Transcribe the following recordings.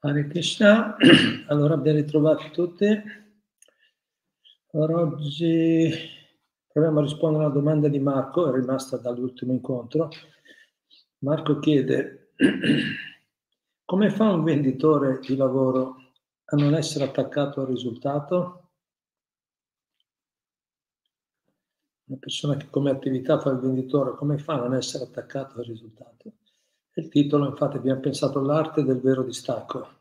Hare Krishna, allora ben ritrovati tutti. Allora, oggi proviamo a rispondere alla domanda di Marco, è rimasta dall'ultimo incontro. Marco chiede come fa un venditore di lavoro a non essere attaccato al risultato? Una persona che come attività fa il venditore, come fa a non essere attaccato al risultato? Il titolo, infatti, abbiamo pensato all'arte del vero distacco.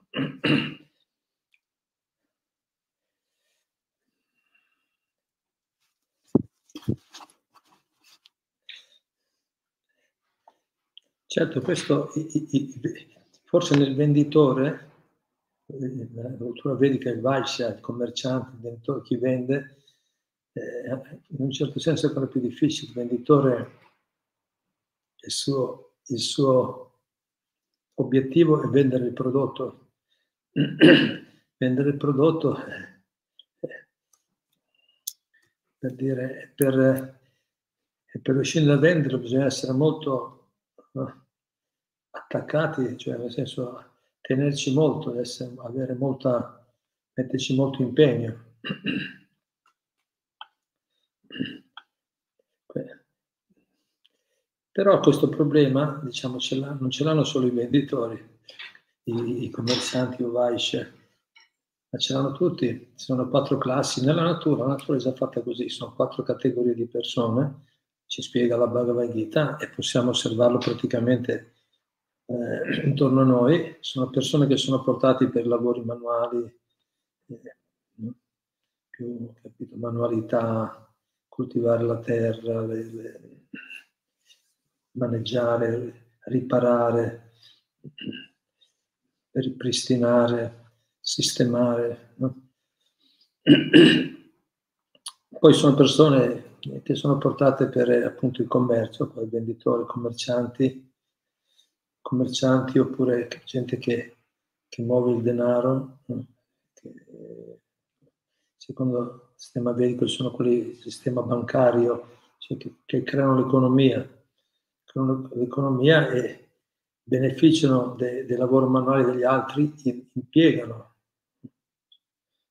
Certo, questo forse nel venditore, nella cultura vedica il Vaishya, il commerciante, il venditore, chi vende, eh, in un certo senso è quello più difficile. Il venditore, il suo, il suo obiettivo è vendere il prodotto. vendere il prodotto eh, per dire per, per riuscire a venderlo bisogna essere molto attaccati, cioè nel senso tenerci molto, essere, avere molta, metterci molto impegno. Però questo problema, diciamo, ce non ce l'hanno solo i venditori, i, i commercianti o Vaisce, ma ce l'hanno tutti. Ci sono quattro classi nella natura, la natura è già fatta così, sono quattro categorie di persone, ci spiega la Bhagavad Gita e possiamo osservarlo praticamente eh, intorno a noi. Sono persone che sono portate per lavori manuali, eh, più capito, manualità, coltivare la terra, le, le, maneggiare, riparare, ripristinare, sistemare. No? Poi sono persone che sono portate per appunto il commercio, poi venditori, commercianti, commercianti oppure gente che, che muove il denaro, che, secondo il sistema vedico sono quelli del sistema bancario, cioè che, che creano l'economia l'economia e beneficiano de, del lavoro manuale degli altri, impiegano,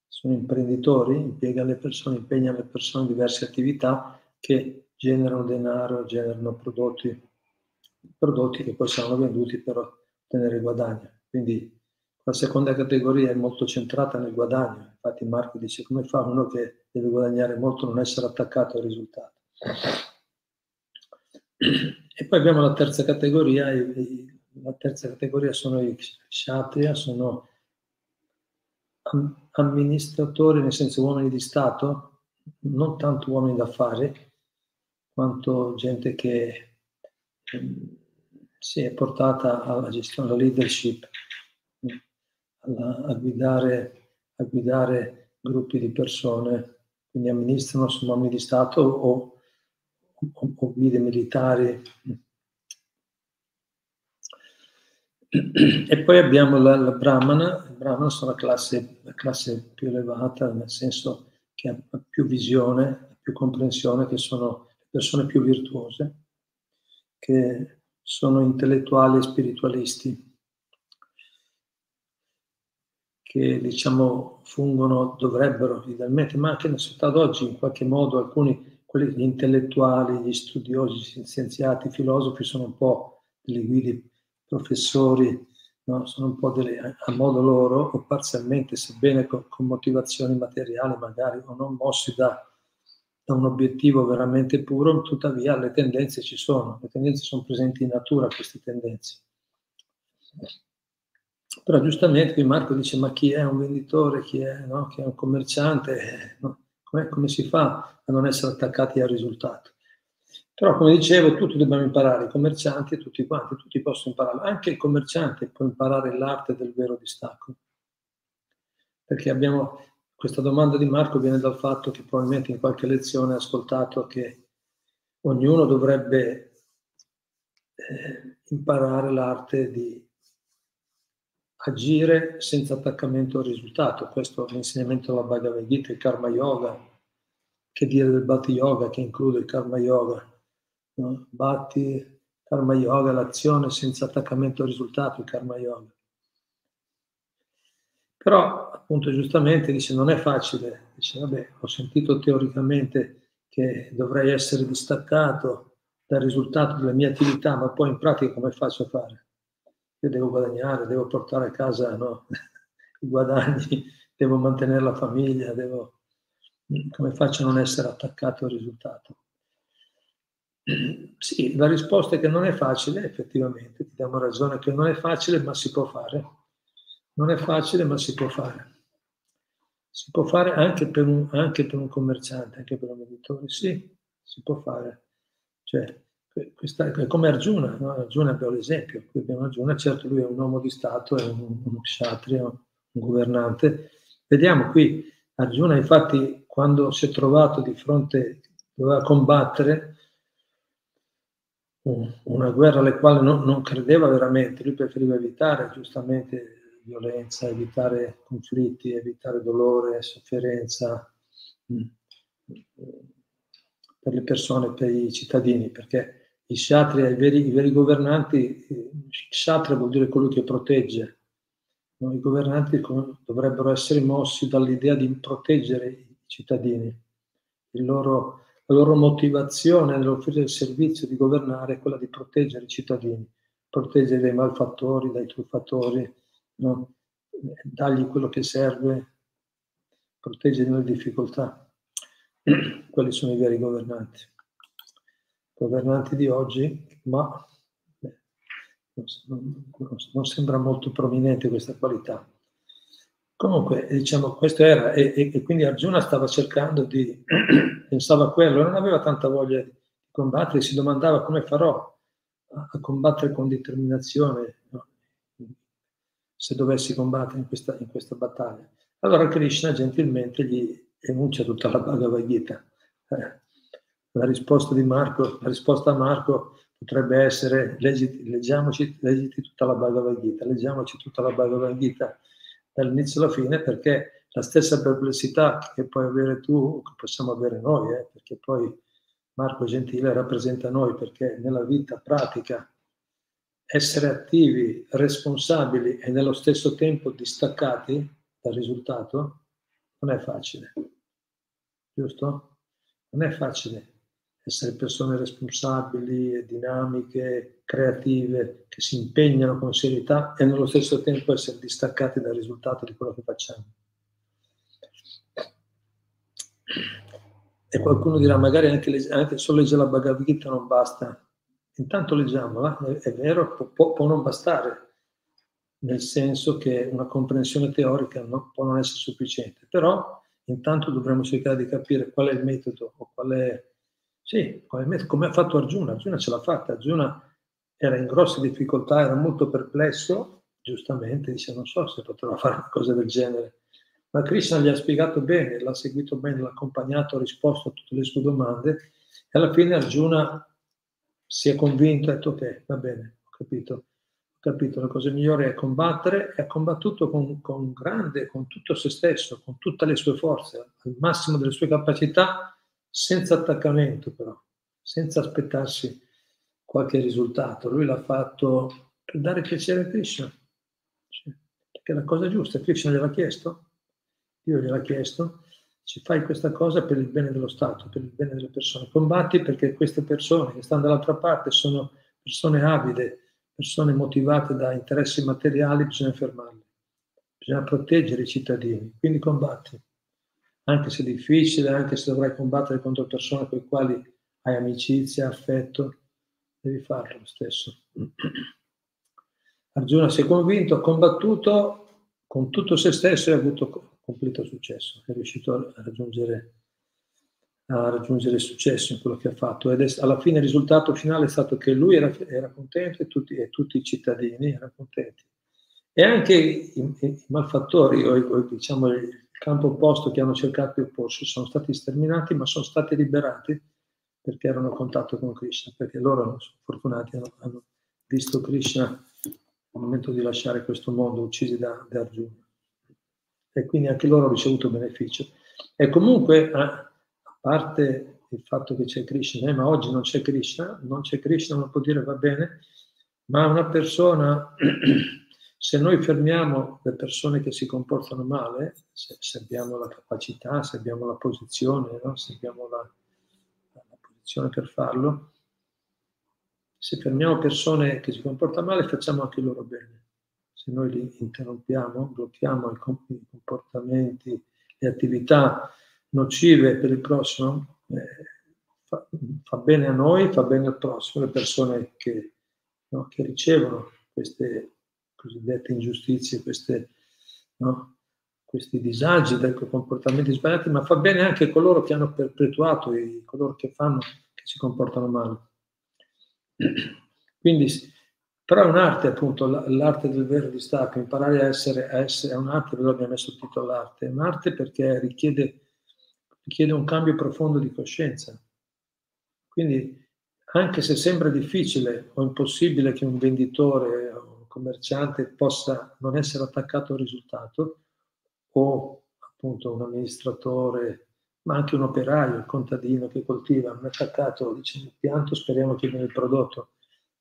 sono imprenditori, impiegano le persone, impegnano le persone in diverse attività che generano denaro, generano prodotti, prodotti che poi saranno venduti per ottenere guadagno. Quindi la seconda categoria è molto centrata nel guadagno. Infatti Marco dice come fa uno che deve guadagnare molto non essere attaccato al risultato. E poi abbiamo la terza categoria, la terza categoria sono i kshatriya, sono amministratori, nel senso uomini di Stato, non tanto uomini d'affari, quanto gente che ehm, si è portata alla gestione, alla leadership, a, guidare, a guidare gruppi di persone, quindi amministrano, sono uomini di Stato o o guide militari. E poi abbiamo la, la Brahmana, il Brahmana sono la classe, la classe più elevata, nel senso che ha più visione, più comprensione, che sono le persone più virtuose, che sono intellettuali e spiritualisti, che diciamo fungono, dovrebbero idealmente, ma anche nella società d'oggi in qualche modo alcuni gli intellettuali, gli studiosi, gli scienziati, i filosofi sono un po' delle guide, professori, no? sono un po' delle, a modo loro o parzialmente, sebbene con, con motivazioni materiali magari o non mossi da, da un obiettivo veramente puro, tuttavia le tendenze ci sono, le tendenze sono presenti in natura queste tendenze. Però giustamente qui Marco dice ma chi è un venditore, chi è, no? chi è un commerciante, no? Come, come si fa a non essere attaccati al risultato? Però, come dicevo, tutti dobbiamo imparare, i commercianti e tutti quanti, tutti possono imparare. Anche il commerciante può imparare l'arte del vero distacco. Perché abbiamo, questa domanda di Marco viene dal fatto che probabilmente in qualche lezione ha ascoltato che ognuno dovrebbe eh, imparare l'arte di agire senza attaccamento al risultato. Questo è l'insegnamento della Bhagavad Gita, il Karma Yoga, che dire del Bhatti Yoga, che include il Karma Yoga. No? Bhatti, Karma Yoga, l'azione senza attaccamento al risultato, il Karma Yoga. Però, appunto, giustamente dice, non è facile. Dice, vabbè, ho sentito teoricamente che dovrei essere distaccato dal risultato della mia attività, ma poi in pratica come faccio a fare? Io devo guadagnare, devo portare a casa no? i guadagni, devo mantenere la famiglia, devo... come faccio a non essere attaccato al risultato? Sì, la risposta è che non è facile, effettivamente, ti diamo ragione che non è facile, ma si può fare. Non è facile, ma si può fare. Si può fare anche per un, anche per un commerciante, anche per un editore, sì, si può fare. Cioè, questa, come Arjuna, no? Arjuna abbiamo l'esempio, qui abbiamo Arjuna, certo lui è un uomo di Stato, è un, uno kshatriya, un governante. Vediamo qui, Arjuna infatti quando si è trovato di fronte, doveva combattere una guerra alle quali non, non credeva veramente, lui preferiva evitare giustamente violenza, evitare conflitti, evitare dolore, sofferenza mm, per le persone, per i cittadini, perché i kshatriya, i veri, i veri governanti, kshatriya vuol dire colui che protegge. No? I governanti dovrebbero essere mossi dall'idea di proteggere i cittadini. Loro, la loro motivazione nell'offrire il servizio di governare è quella di proteggere i cittadini, proteggere dai malfattori, dai truffatori, no? dargli quello che serve, proteggere le difficoltà. Quelli sono i veri governanti governanti di oggi, ma beh, non, non, sembra molto prominente questa qualità. Comunque, diciamo, questo era, e, e, quindi Arjuna stava cercando di, pensava a quello, non aveva tanta voglia di combattere, si domandava come farò a, a combattere con determinazione no? se dovessi combattere in questa, in questa, battaglia. Allora Krishna gentilmente gli enuncia tutta la Bhagavad Gita. Eh, la risposta di Marco, la risposta a Marco potrebbe essere leggiamoci, leggiti tutta la Bhagavad Gita, leggiamoci tutta la Bhagavad Gita dall'inizio alla fine perché la stessa perplessità che puoi avere tu, che possiamo avere noi, eh, perché poi Marco Gentile rappresenta noi, perché nella vita pratica essere attivi, responsabili e nello stesso tempo distaccati dal risultato non è facile, giusto? Non è facile essere persone responsabili, dinamiche, creative, che si impegnano con serietà e nello stesso tempo essere distaccati dal risultato di quello che facciamo. E qualcuno dirà, magari anche, anche solo leggere la Bhagavad Gita non basta. Intanto leggiamola, è, è vero, può, può, non bastare, nel senso che una comprensione teorica no, può non essere sufficiente, però intanto dovremmo cercare di capire qual è il metodo o qual è sì, come, ha fatto Arjuna. Arjuna ce l'ha fatta. Arjuna era in grosse difficoltà, era molto perplesso, giustamente, dice non so se poteva fare una cosa del genere. Ma Krishna gli ha spiegato bene, l'ha seguito bene, l'ha accompagnato, ha risposto a tutte le sue domande e alla fine Arjuna si è convinto ha detto ok, va bene, ho capito, ho capito, la cosa migliore è combattere e ha combattuto con, con grande, con tutto se stesso, con tutte le sue forze, al massimo delle sue capacità senza attaccamento però, senza aspettarsi qualche risultato. Lui l'ha fatto per dare piacere a Krishna, perché è la cosa giusta. Krishna gliel'ha chiesto, Dio gliel'ha chiesto, ci fai questa cosa per il bene dello Stato, per il bene delle persone. Combatti perché queste persone che stanno dall'altra parte sono persone avide, persone motivate da interessi materiali, bisogna fermarle, bisogna proteggere i cittadini, quindi combatti anche se difficile, anche se dovrai combattere contro persone con le quali hai amicizia, affetto, devi farlo lo stesso. Arjuna si è convinto, ha combattuto con tutto se stesso e ha avuto completo successo, è riuscito a raggiungere a raggiungere successo in quello che ha fatto ed è, alla fine il risultato finale è stato che lui era, era contento e tutti, e tutti, i cittadini erano contenti. E anche i, i malfattori o, o diciamo, il campo opposto che hanno cercato di opporsi sono stati sterminati ma sono stati liberati perché erano in contatto con Krishna, perché loro fortunati, hanno, hanno visto Krishna al momento di lasciare questo mondo, uccisi da, da Arjuna. E quindi anche loro hanno ricevuto beneficio. E comunque, a, a parte il fatto che c'è Krishna, eh, ma oggi non c'è Krishna, non c'è Krishna, non può dire va bene, ma una persona, se noi fermiamo le persone che si comportano male, se, se abbiamo la capacità, se abbiamo la posizione, no? se abbiamo la, la posizione per farlo, se fermiamo persone che si comportano male, facciamo anche loro bene. Se noi li interrompiamo, blocchiamo i comportamenti, le attività nocive per il prossimo, eh, fa, fa, bene a noi, fa bene al prossimo, le persone che, no, che ricevono queste cosiddette ingiustizie, queste, no, questi disagi dai comportamenti sbagliati, ma fa bene anche coloro che hanno perpetuato, i, coloro che fanno, che si comportano male. Quindi, però è un'arte appunto, l'arte del vero distacco, imparare a essere, a essere è un'arte, ve l'abbiamo messo il titolo l'arte, è un'arte perché richiede, richiede un cambio profondo di coscienza. Quindi anche se sembra difficile o impossibile che un venditore o commerciante possa non essere attaccato al risultato, o appunto un amministratore ma anche un operaio, il contadino che coltiva, un attaccato, dice pianto, speriamo che viene il prodotto.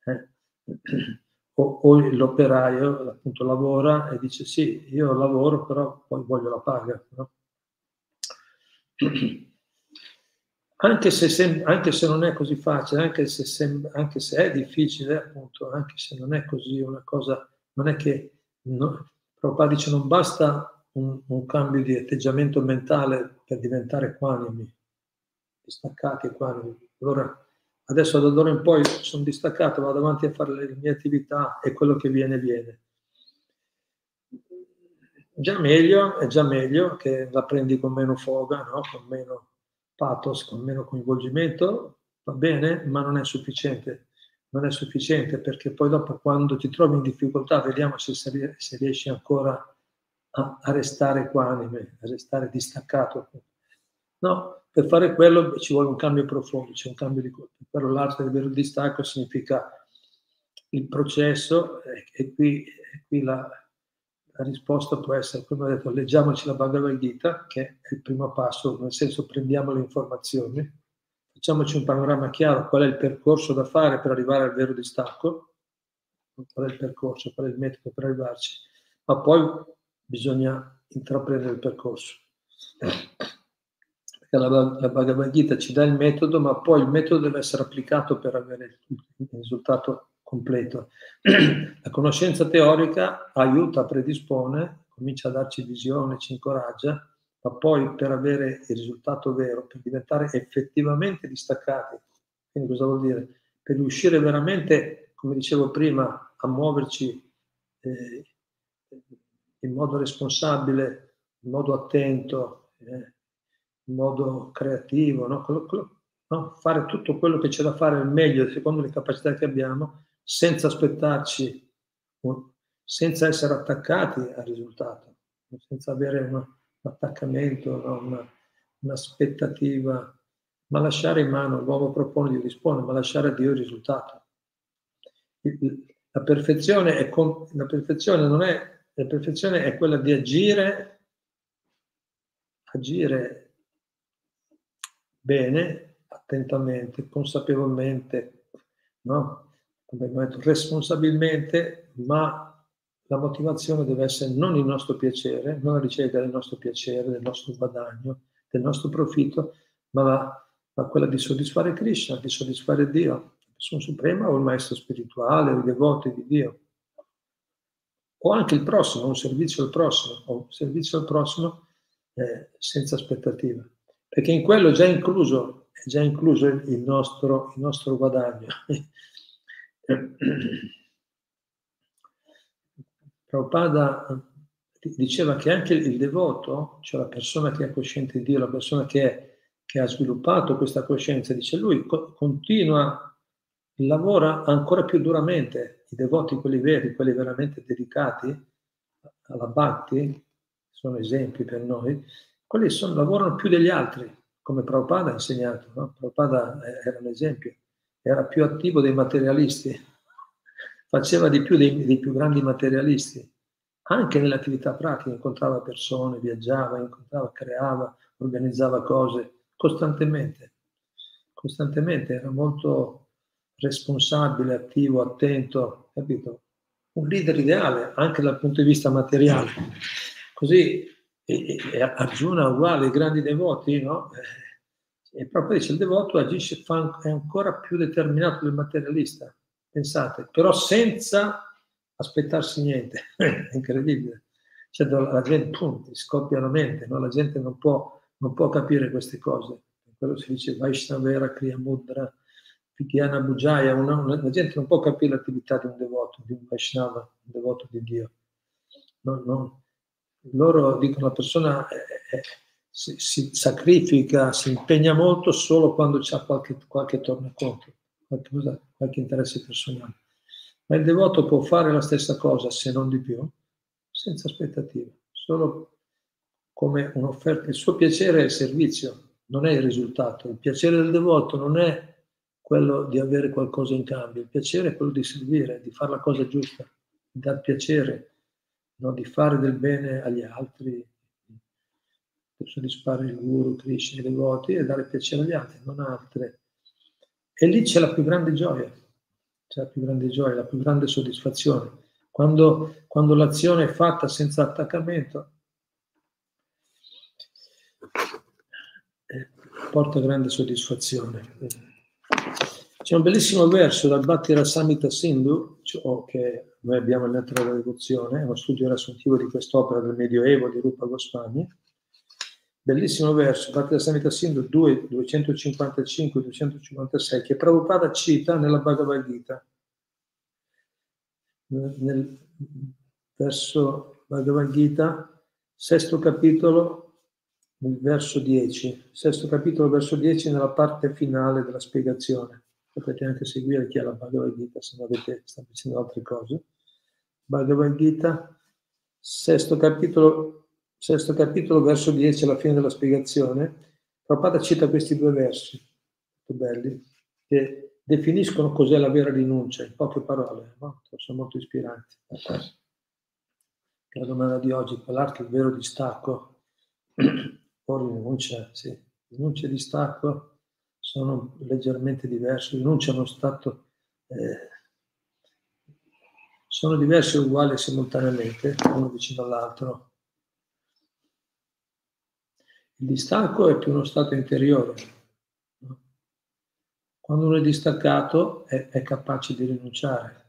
Eh? O, o, l'operaio appunto lavora e dice sì, io lavoro, però poi voglio la paga. No? Anche, se sem- anche, se, non è così facile, anche se, sem- anche se, è difficile, appunto, anche se non è così una cosa, non è che, no, Prabhupada dice non basta un, un, cambio di atteggiamento mentale per diventare equanimi, distaccati equanimi. Allora, adesso da d'ora in poi sono distaccato, vado avanti a fare le mie attività e quello che viene, viene. Già meglio, è già meglio che la prendi con meno foga, no? con meno pathos, con meno coinvolgimento, va bene, ma non è sufficiente. Non è sufficiente perché poi dopo quando ti trovi in difficoltà, vediamo se, se riesci ancora a a, restare equanime, a restare distaccato. No, per fare quello ci vuole un cambio profondo, c'è un cambio di colpo. Però l'arte del vero distacco significa il processo e, qui, qui la, la, risposta può essere, come ho detto, leggiamoci la Bhagavad Gita, che è il primo passo, nel senso prendiamo le informazioni, facciamoci un panorama chiaro, qual è il percorso da fare per arrivare al vero distacco, qual è il percorso, qual è il metodo per arrivarci, ma poi bisogna intraprendere il percorso. La, la Bhagavad Gita ci dà il metodo, ma poi il metodo deve essere applicato per avere il risultato completo. La conoscenza teorica aiuta, predispone, comincia a darci visione, ci incoraggia, ma poi per avere il risultato vero, per diventare effettivamente distaccati, quindi cosa vuol dire? Per riuscire veramente, come dicevo prima, a muoverci eh, in modo responsabile, in modo attento, eh, in modo creativo, no? No? fare tutto quello che c'è da fare al meglio secondo le capacità che abbiamo, senza aspettarci, senza essere attaccati al risultato, senza avere un attaccamento, no? una, un'aspettativa, ma lasciare in mano, l'uomo propone, Dio dispone, ma lasciare a Dio il risultato. La perfezione, è, la perfezione non è la perfezione è quella di agire, agire bene, attentamente, consapevolmente, no? Detto, responsabilmente, ma la motivazione deve essere non il nostro piacere, non la ricerca del nostro piacere, del nostro guadagno, del nostro profitto, ma, la, ma quella di soddisfare Krishna, di soddisfare Dio, la persona suprema o il maestro spirituale o i devoti di Dio o anche il prossimo, un servizio al prossimo, o un servizio al prossimo eh, senza aspettativa, perché in quello è già incluso, è già incluso il nostro, il nostro guadagno. Prabhupada diceva che anche il devoto, cioè la persona che è cosciente di Dio, la persona che è che ha sviluppato questa coscienza, dice lui, co- continua, lavora ancora più duramente. I devoti, quelli veri, quelli veramente dedicati alla Bhakti, sono esempi per noi, quelli sono, lavorano più degli altri, come Prabhupada ha insegnato. No? Prabhupada era un esempio, era più attivo dei materialisti, faceva di più dei, dei più grandi materialisti, anche nell'attività pratica, incontrava persone, viaggiava, incontrava, creava, organizzava cose costantemente, costantemente, era molto responsabile, attivo, attento, capito? Un leader ideale anche dal punto di vista materiale. Così e, e Arjuna uguale ai grandi devoti, no? E proprio dice il devoto agisce, fa, è ancora più determinato del materialista, pensate, però senza aspettarsi niente, è incredibile. Cioè, la gente, pum, scoppia la mente, no? la gente non può, non può capire queste cose. Quello si dice Vaishnavera, Kriya Mudra, Vigyana Bujaya, una, una, la gente non può capire l'attività di un devoto, di un Vaishnava, un devoto di Dio. No, no, loro dicono la persona eh, si, si, sacrifica, si impegna molto solo quando c'è qualche, qualche tornaconto, qualche, qualche interesse personale. Ma il devoto può fare la stessa cosa, se non di più, senza aspettative, solo come un'offerta. Il suo piacere è il servizio, non è il risultato. Il piacere del devoto non è quello di avere qualcosa in cambio, il piacere è quello di servire, di fare la cosa giusta, di dar piacere no? di fare del bene agli altri, per soddisfare il guru, Krishna, i devoti e dare piacere agli altri, non altre. E lì c'è la più grande gioia, c'è la più grande gioia, la più grande soddisfazione. Quando, quando l'azione è fatta senza attaccamento, eh, porta grande soddisfazione. C'è un bellissimo verso dal Bhakti Rasamita Sindhu, cioè, che noi abbiamo il netto della devozione, è uno studio riassuntivo di quest'opera del Medioevo di Rupa Goswami. Bellissimo verso, Bhakti Rasamita Sindhu 2, 255-256, che Prabhupada cita nella Bhagavad Gita. Nel verso Bhagavad Gita, sesto capitolo, verso 10. Sesto capitolo, verso 10, nella parte finale della spiegazione potete anche seguire chi ha la Bhagavad Gita se non avete, sta facendo altre cose. Bhagavad Gita, sesto capitolo, sesto capitolo, verso 10 alla fine della spiegazione, Prabhupada cita questi due versi, molto belli, che definiscono cos'è la vera rinuncia, in poche parole, no? sono molto ispiranti. La domanda di oggi, qual è il vero distacco? o rinuncia, sì, rinuncia e distacco sono leggermente diversi, rinuncia a uno stato, eh, sono diversi e uguali simultaneamente, uno vicino all'altro. Il distacco è più uno stato interiore. Quando uno è distaccato è, è capace di rinunciare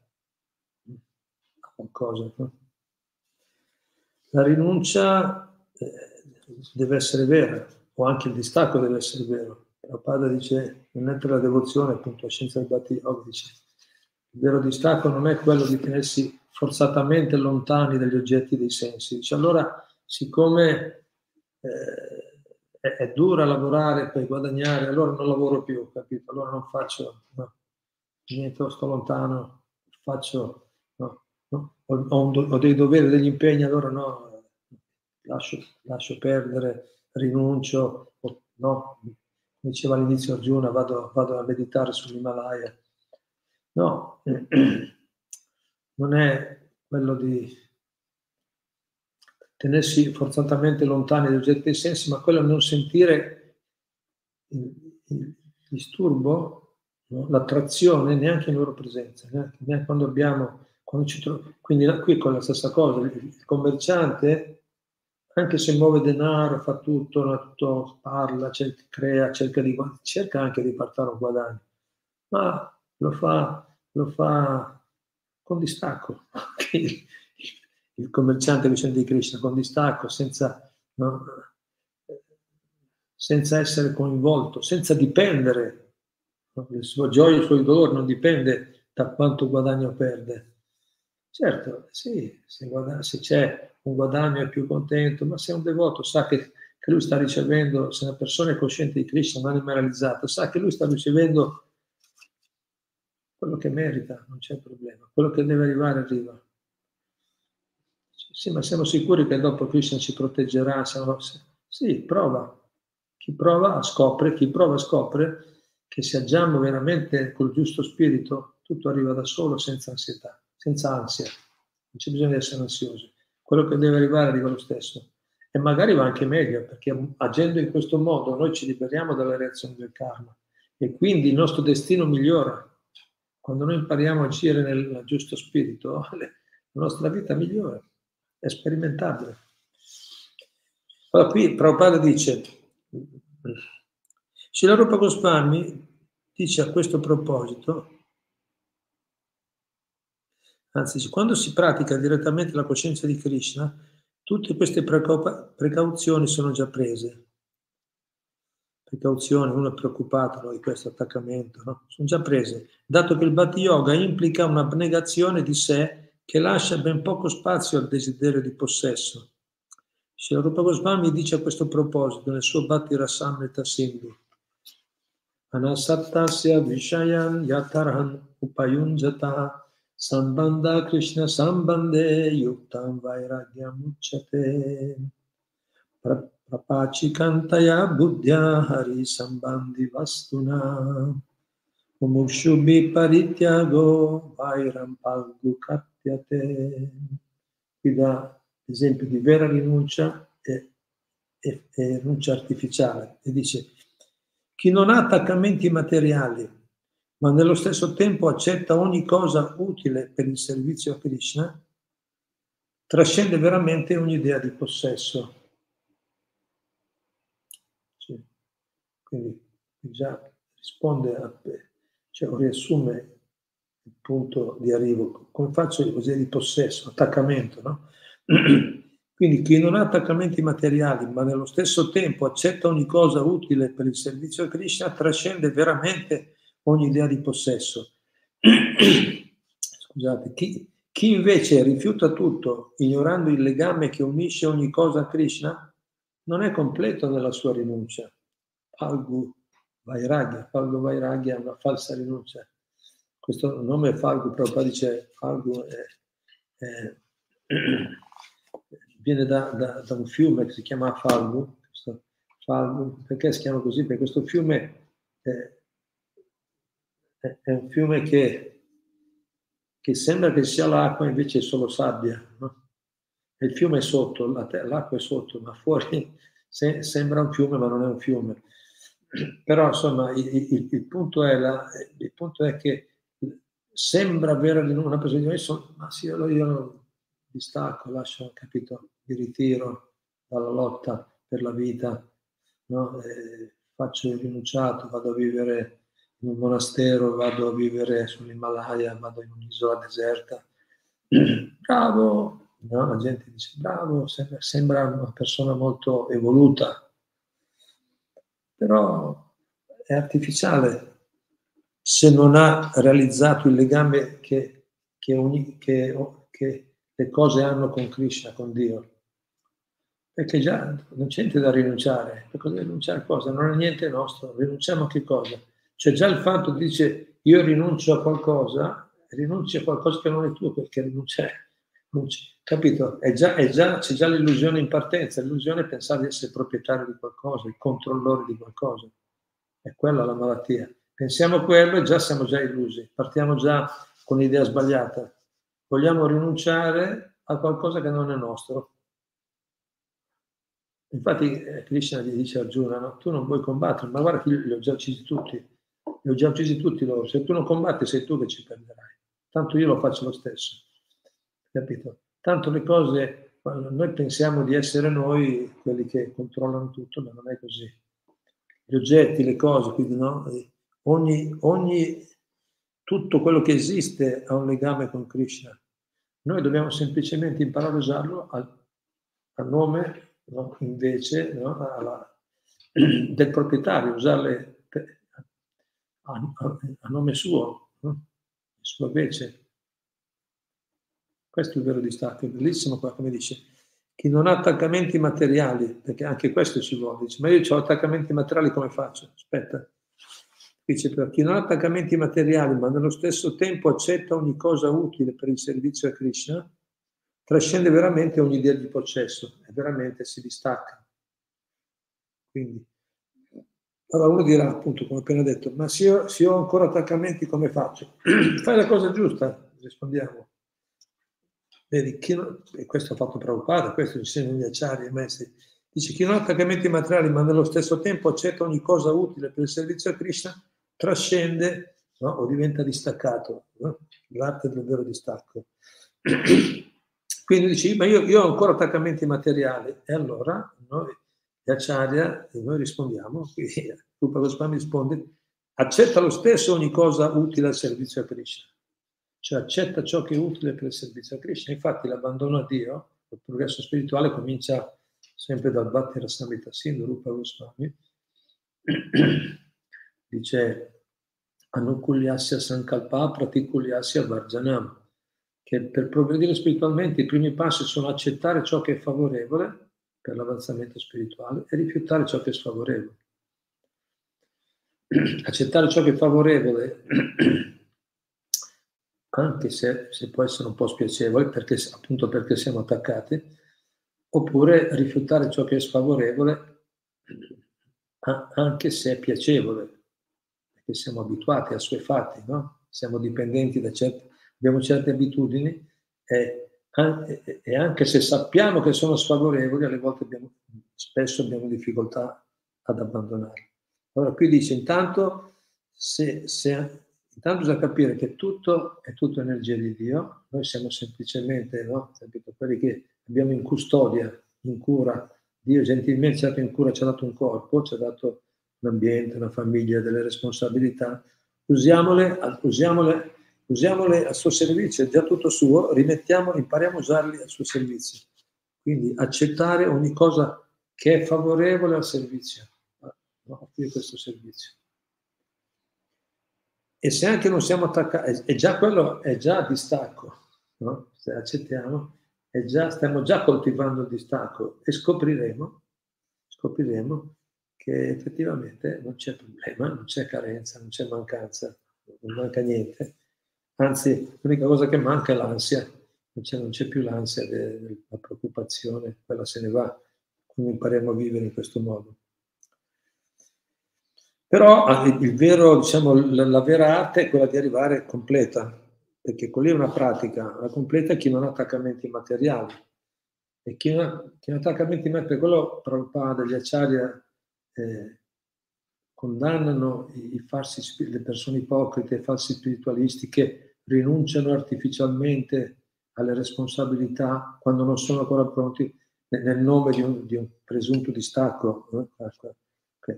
a qualcosa. La rinuncia eh, deve essere vera, o anche il distacco deve essere vero Prabhupada dice, non è per la devozione, appunto, la scienza del Bhatti Yoga dice, il vero distacco non è quello di tenersi forzatamente lontani dagli oggetti dei sensi. Dice, allora, siccome eh, è, è, dura lavorare per guadagnare, allora non lavoro più, capito? Allora non faccio no, niente, sto lontano, faccio, no, no, ho, ho, ho, dei doveri, degli impegni, allora no, lascio, lascio perdere, rinuncio, no, diceva all'inizio Arjuna, vado, vado a meditare sull'Himalaya. No, non è quello di tenersi forzatamente lontani dagli oggetti dei sensi, ma quello non sentire il, il disturbo, no? l'attrazione neanche in loro presenza, neanche, neanche quando abbiamo, quando ci troviamo. Quindi qui con la stessa cosa, il commerciante anche se muove denaro, fa tutto, tutto parla, cerca, crea, cerca, di, cerca anche di portare un guadagno, ma lo fa, lo fa con distacco. il, commerciante Vicente di Krishna con distacco, senza, no, senza essere coinvolto, senza dipendere. No? Il suo gioia, il suo dolore non dipende da quanto guadagno perde. Certo, sì, se, guadagna, se c'è un guadagno è più contento, ma se un devoto sa che che lui sta ricevendo, se una persona è cosciente di Krishna, un'anima realizzata, sa che lui sta ricevendo quello che merita, non c'è problema, quello che deve arrivare arriva. Sì, ma siamo sicuri che dopo Krishna ci proteggerà? Siamo... Sì, prova. Chi prova scopre, chi prova scopre che se agiamo veramente col giusto spirito, tutto arriva da solo senza ansietà, senza ansia. Non c'è bisogno di essere ansiosi. Quello che deve arrivare arriva lo stesso e magari va anche meglio perché agendo in questo modo noi ci liberiamo dalle reazioni del karma e quindi il nostro destino migliora. Quando noi impariamo a agire nel giusto spirito, la nostra vita migliora, è sperimentabile. Allora qui Prabhupada dice, Srila Rupa Goswami dice a questo proposito, anzi quando si pratica direttamente la coscienza di Krishna, Tutte queste precauzioni sono già prese. Precauzioni, uno è preoccupato no, di questo attaccamento, no? sono già prese, dato che il Bhatti Yoga implica un'abnegazione di sé che lascia ben poco spazio al desiderio di possesso. Sri Rupa Goswami dice a questo proposito nel suo Bhatti Rasamrita Sindhu. Anasattasya Vishayan Yatarhan Upayunjata Sambandha Krishna Sambandhe Yuktam Vairagyam Uchate. Prapachikantaya Buddhya Hari Sambandhi Vastuna Umushubhi Parityago Vairam Palgu Katyate Qui dà esempio di vera rinuncia e, e, e rinuncia artificiale e dice chi non ha attaccamenti materiali ma nello stesso tempo accetta ogni cosa utile per il servizio a Krishna, trascende veramente ogni idea di possesso. Sì. Quindi già risponde a, cioè riassume il punto di arrivo. Come faccio così di possesso, attaccamento, no? Quindi chi non ha attaccamenti materiali, ma nello stesso tempo accetta ogni cosa utile per il servizio a Krishna, trascende veramente ogni idea di possesso. Scusate, chi, chi invece rifiuta tutto, ignorando il legame che unisce ogni cosa a Krishna, non è completo nella sua rinuncia. Falgu Vairagya, Falgu Vairagya è una falsa rinuncia. Questo nome Falgu, proprio dice Falgu è, è, viene da, da, da, un fiume che si chiama Falgu. Falgu perché si chiama così? Perché questo fiume è, è un fiume che, che sembra che sia l'acqua, invece è solo sabbia. No? il fiume è sotto, l'acqua è sotto, ma fuori se, sembra un fiume, ma non è un fiume. Però insomma, il, il, il, punto, è la, il punto è che sembra avere una persona di ma sì, allora io distacco, lascio, capito, mi ritiro dalla lotta per la vita, no? faccio il rinunciato, vado a vivere in un monastero, vado a vivere sull'Himalaya, vado in un'isola deserta. Bravo, no? la gente dice bravo, sembra una persona molto evoluta, però è artificiale se non ha realizzato il legame che, che, ogni, che, che le cose hanno con Krishna, con Dio. Perché già non c'è niente da rinunciare. Per cosa rinunciare a cosa? Non è niente nostro. Rinunciamo a che cosa? Cioè già il fatto dice io rinuncio a qualcosa, rinunci a qualcosa che non è tuo perché non c'è. Capito? È già, è già, c'è già l'illusione in partenza, l'illusione è pensare di essere proprietario di qualcosa, il controllore di qualcosa. È quella la malattia. Pensiamo quello e già siamo già illusi, partiamo già con l'idea sbagliata. Vogliamo rinunciare a qualcosa che non è nostro. Infatti eh, Krishna gli dice a Arjuna, no? tu non vuoi combattere, ma guarda che li ho già uccisi tutti li ho già uccisi tutti loro. Se tu non combatti, sei tu che ci perderai. Tanto io lo faccio lo stesso. Capito? Tanto le cose, noi pensiamo di essere noi quelli che controllano tutto, ma non è così. Gli oggetti, le cose, quindi no? Ogni, ogni, tutto quello che esiste ha un legame con Krishna. Noi dobbiamo semplicemente imparare a usarlo a, a nome, no? invece, no? Alla, del proprietario, usarle per, a, a nome suo, no? sua vece. Questo è il vero distacco, è bellissimo qua, come dice, chi non ha attaccamenti materiali, perché anche questo ci vuole, dice, ma io ho attaccamenti materiali, come faccio? Aspetta. Dice, per chi non ha attaccamenti materiali, ma nello stesso tempo accetta ogni cosa utile per il servizio a Krishna, trascende veramente ogni idea di possesso e veramente si distacca. Quindi, allora uno dirà, appunto, come appena detto, ma se io, se io ho ancora attaccamenti, come faccio? Fai la cosa giusta, rispondiamo. Vedi, chi e questo ha fatto preoccupare, questo insegnano gli acciari e messi. Dice, chi non ha attaccamenti materiali, ma nello stesso tempo accetta ogni cosa utile per il servizio a Krishna, trascende no? o diventa distaccato. No? L'arte del vero distacco. Quindi dici, ma io, io, ho ancora attaccamenti materiali. E allora noi, gli acciaria, noi rispondiamo, Rupa Goswami risponde, accetta lo stesso ogni cosa utile al servizio a Krishna cioè accetta ciò che è utile per il servizio a Krishna. Infatti l'abbandono a Dio, il progresso spirituale comincia sempre dal Bhatti Rasamrita Sindhu, Rupa Goswami, dice Anukulyasya Sankalpa Pratikulyasya Varjanam, che per progredire spiritualmente i primi passi sono accettare ciò che è favorevole per l'avanzamento spirituale e rifiutare ciò che è sfavorevole. Accettare ciò che è favorevole anche se, se, può essere un po' spiacevole, perché, appunto perché siamo attaccati, oppure rifiutare ciò che è sfavorevole, anche se è piacevole, perché siamo abituati, assuefatti, no? siamo dipendenti da certe, abbiamo certe abitudini e, e, anche se sappiamo che sono sfavorevoli, alle volte abbiamo, spesso abbiamo difficoltà ad abbandonarli. Allora qui dice intanto se, se Intanto bisogna capire che tutto è tutto energia di Dio, noi siamo semplicemente no? quelli che abbiamo in custodia, in cura. Dio gentilmente ci ha dato in cura, ci ha dato un corpo, ci ha dato un ambiente, una famiglia, delle responsabilità. Usiamole, usiamole, usiamole al suo servizio, è già tutto suo, rimettiamole, impariamo a usarli al suo servizio. Quindi accettare ogni cosa che è favorevole al servizio, no, offrire questo servizio. E se anche non siamo attaccati, è già quello, è già distacco, no? se accettiamo, già, stiamo già coltivando il distacco e scopriremo, scopriremo che effettivamente non c'è problema, non c'è carenza, non c'è mancanza, non manca niente. Anzi, l'unica cosa che manca è l'ansia, non c'è, non c'è più l'ansia, la preoccupazione, quella se ne va, quindi impariamo a vivere in questo modo. Però ah, vero, diciamo, la, la, vera arte è quella di arrivare completa, perché quella è una pratica, la completa è chi non ha attaccamenti materiali. E chi non chi non ha attaccamenti materiali, quello Prabhupada degli Acharya eh, condannano i, i farsi, le persone ipocrite, i falsi spiritualisti che rinunciano artificialmente alle responsabilità quando non sono ancora pronti nel nome di un, di un presunto distacco. Eh?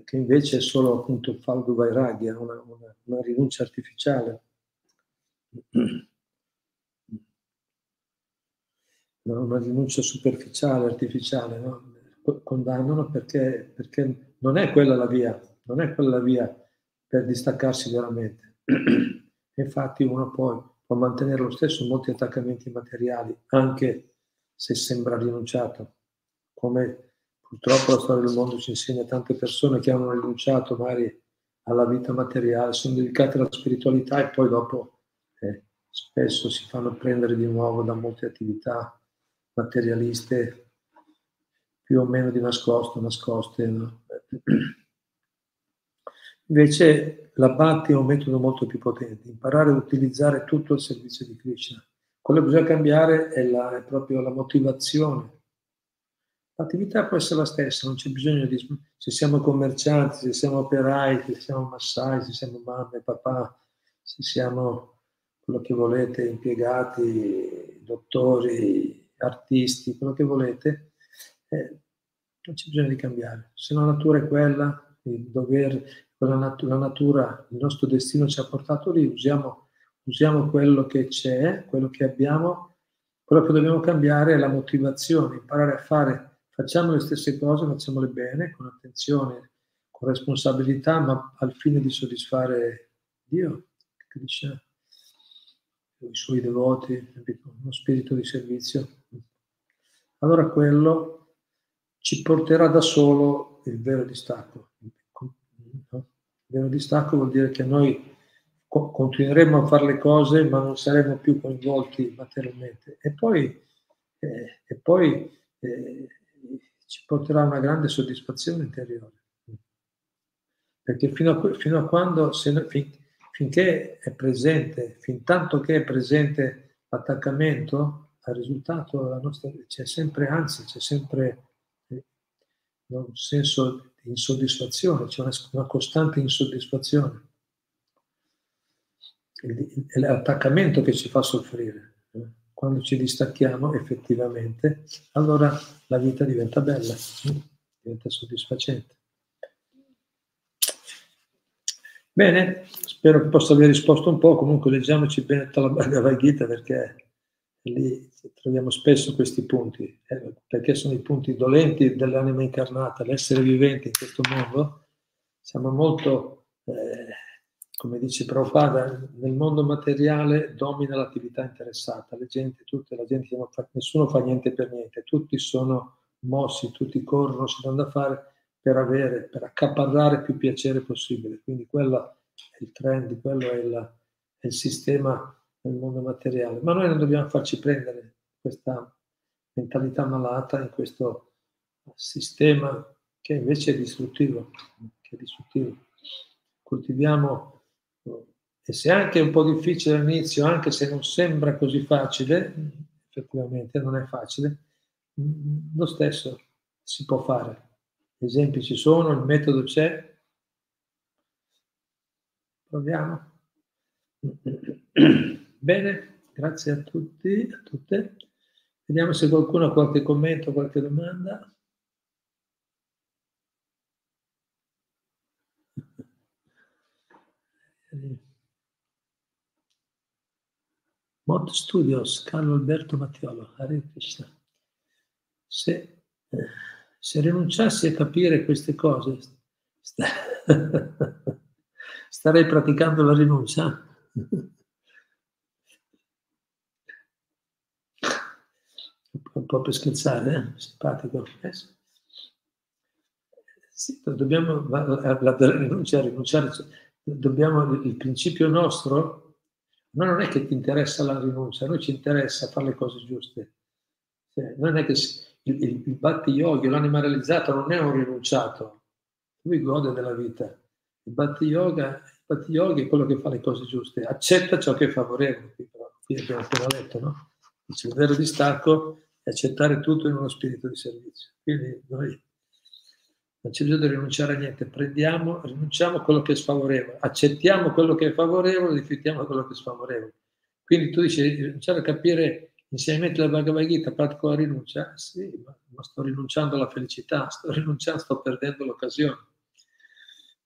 Che invece è solo appunto falgo vairagya, una, una, una rinuncia artificiale. una rinuncia superficiale, artificiale, no? condannano perché, perché, non è quella la via, non è quella la via per distaccarsi veramente. Infatti uno poi può mantenere lo stesso molti attaccamenti materiali, anche se sembra rinunciato, come Purtroppo la storia del mondo ci insegna tante persone che hanno rinunciato magari alla vita materiale, sono dedicate alla spiritualità e poi dopo eh, spesso si fanno prendere di nuovo da molte attività materialiste più o meno di nascosto, nascoste. No? Invece la Bhakti è un metodo molto più potente, imparare a utilizzare tutto al servizio di Krishna. Quello che bisogna cambiare è, la, è proprio la motivazione L'attività può essere la stessa, non c'è bisogno di... Se siamo commercianti, se siamo operai, se siamo massai, se siamo mamme, papà, se siamo quello che volete, impiegati, dottori, artisti, quello che volete, eh, non c'è bisogno di cambiare. Se la natura è quella, il dover, quella nat- la natura, il nostro destino ci ha portato lì, usiamo, usiamo quello che c'è, quello che abbiamo, quello che dobbiamo cambiare è la motivazione, imparare a fare Facciamo le stesse cose, facciamole bene, con attenzione, con responsabilità, ma al fine di soddisfare Dio, Krishna, i suoi devoti, uno spirito di servizio. allora quello ci porterà da solo il vero distacco. Il vero distacco vuol dire che noi continueremo a fare le cose ma non saremo più coinvolti materialmente e poi, eh, e poi eh, ci porterà una grande soddisfazione interiore. Perché fino a, fino a quando, se, fin, finché è presente, fin tanto che è presente l'attaccamento al risultato, nostra, c'è sempre ansia, c'è sempre eh, un senso di insoddisfazione, c'è una, una costante insoddisfazione. È l'attaccamento che ci fa soffrire. Quando ci distacchiamo effettivamente, allora la vita diventa bella, diventa soddisfacente. Bene, spero che possa aver risposto un po', comunque leggiamoci bene la Bhagavad Gita perché lì troviamo spesso questi punti, eh, perché sono i punti dolenti dell'anima incarnata, l'essere vivente in questo mondo, siamo molto, eh, come dice Prabhupada, nel mondo materiale domina l'attività interessata, la gente, tutte, la gente nessuno fa niente per niente, tutti sono mossi, tutti corrono, si danno da fare, per avere, per accaparrare più piacere possibile. Quindi quello è il trend, quello è, il, è il sistema del mondo materiale. Ma noi non dobbiamo farci prendere questa mentalità malata in questo sistema che invece è distruttivo, che è distruttivo. Coltiviamo, e se anche è un po' difficile all'inizio, anche se non sembra così facile, effettivamente non è facile, lo stesso si può fare gli esempi ci sono, il metodo c'è. Proviamo. Bene, grazie a tutti, a tutte. Vediamo se qualcuno ha qualche commento, qualche domanda. Mod Studios, Carlo Alberto Mattiolo, Hare Krishna. Se, eh, se rinunciassi a capire queste cose, starei praticando la rinuncia. Un po' per scherzare, eh? simpatico. Eh? Sì, dobbiamo la, rinunciare, rinunciare, dobbiamo il principio nostro, ma non è che ti interessa la rinuncia, a noi ci interessa fare le cose giuste. Cioè, non è che il, il, il Bhakti Yogi, l'anima realizzata, non è un rinunciato, lui gode della vita. Il Bhakti Yoga, il Bhakti Yogi è quello che fa le cose giuste, accetta ciò che è favorevole. Qui, abbiamo appena letto, no? Il vero distacco è accettare tutto in uno spirito di servizio. Quindi noi non c'è bisogno di rinunciare a niente, prendiamo, rinunciamo a quello che è sfavorevole, accettiamo quello che è favorevole, rifiutiamo quello che è sfavorevole. Quindi tu dici rinunciare a capire L'insegnamento della Bhagavad Gita, pratico la rinuncia? Sì, ma, ma sto rinunciando alla felicità, sto rinunciando, sto perdendo l'occasione.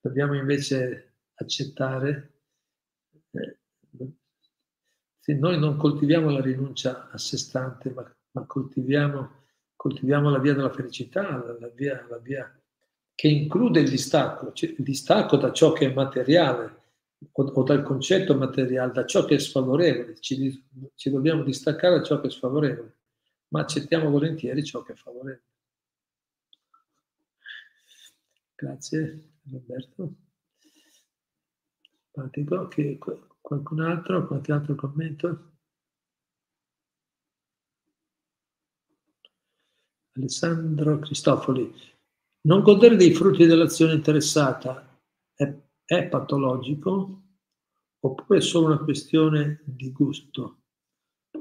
Dobbiamo invece accettare. Eh, sì, noi non coltiviamo la rinuncia a sé stante, ma, ma coltiviamo, coltiviamo, la via della felicità, la, la, via, la via che include il distacco, cioè il distacco da ciò che è materiale, o, o, dal concetto materiale, da ciò che è sfavorevole, ci, ci dobbiamo distaccare da ciò che è sfavorevole, ma accettiamo volentieri ciò che è favorevole. Grazie Roberto. Simpatico. Che, qualcun altro, qualche altro commento? Alessandro Cristofoli. Non godere dei frutti dell'azione interessata è è patologico oppure è solo una questione di gusto?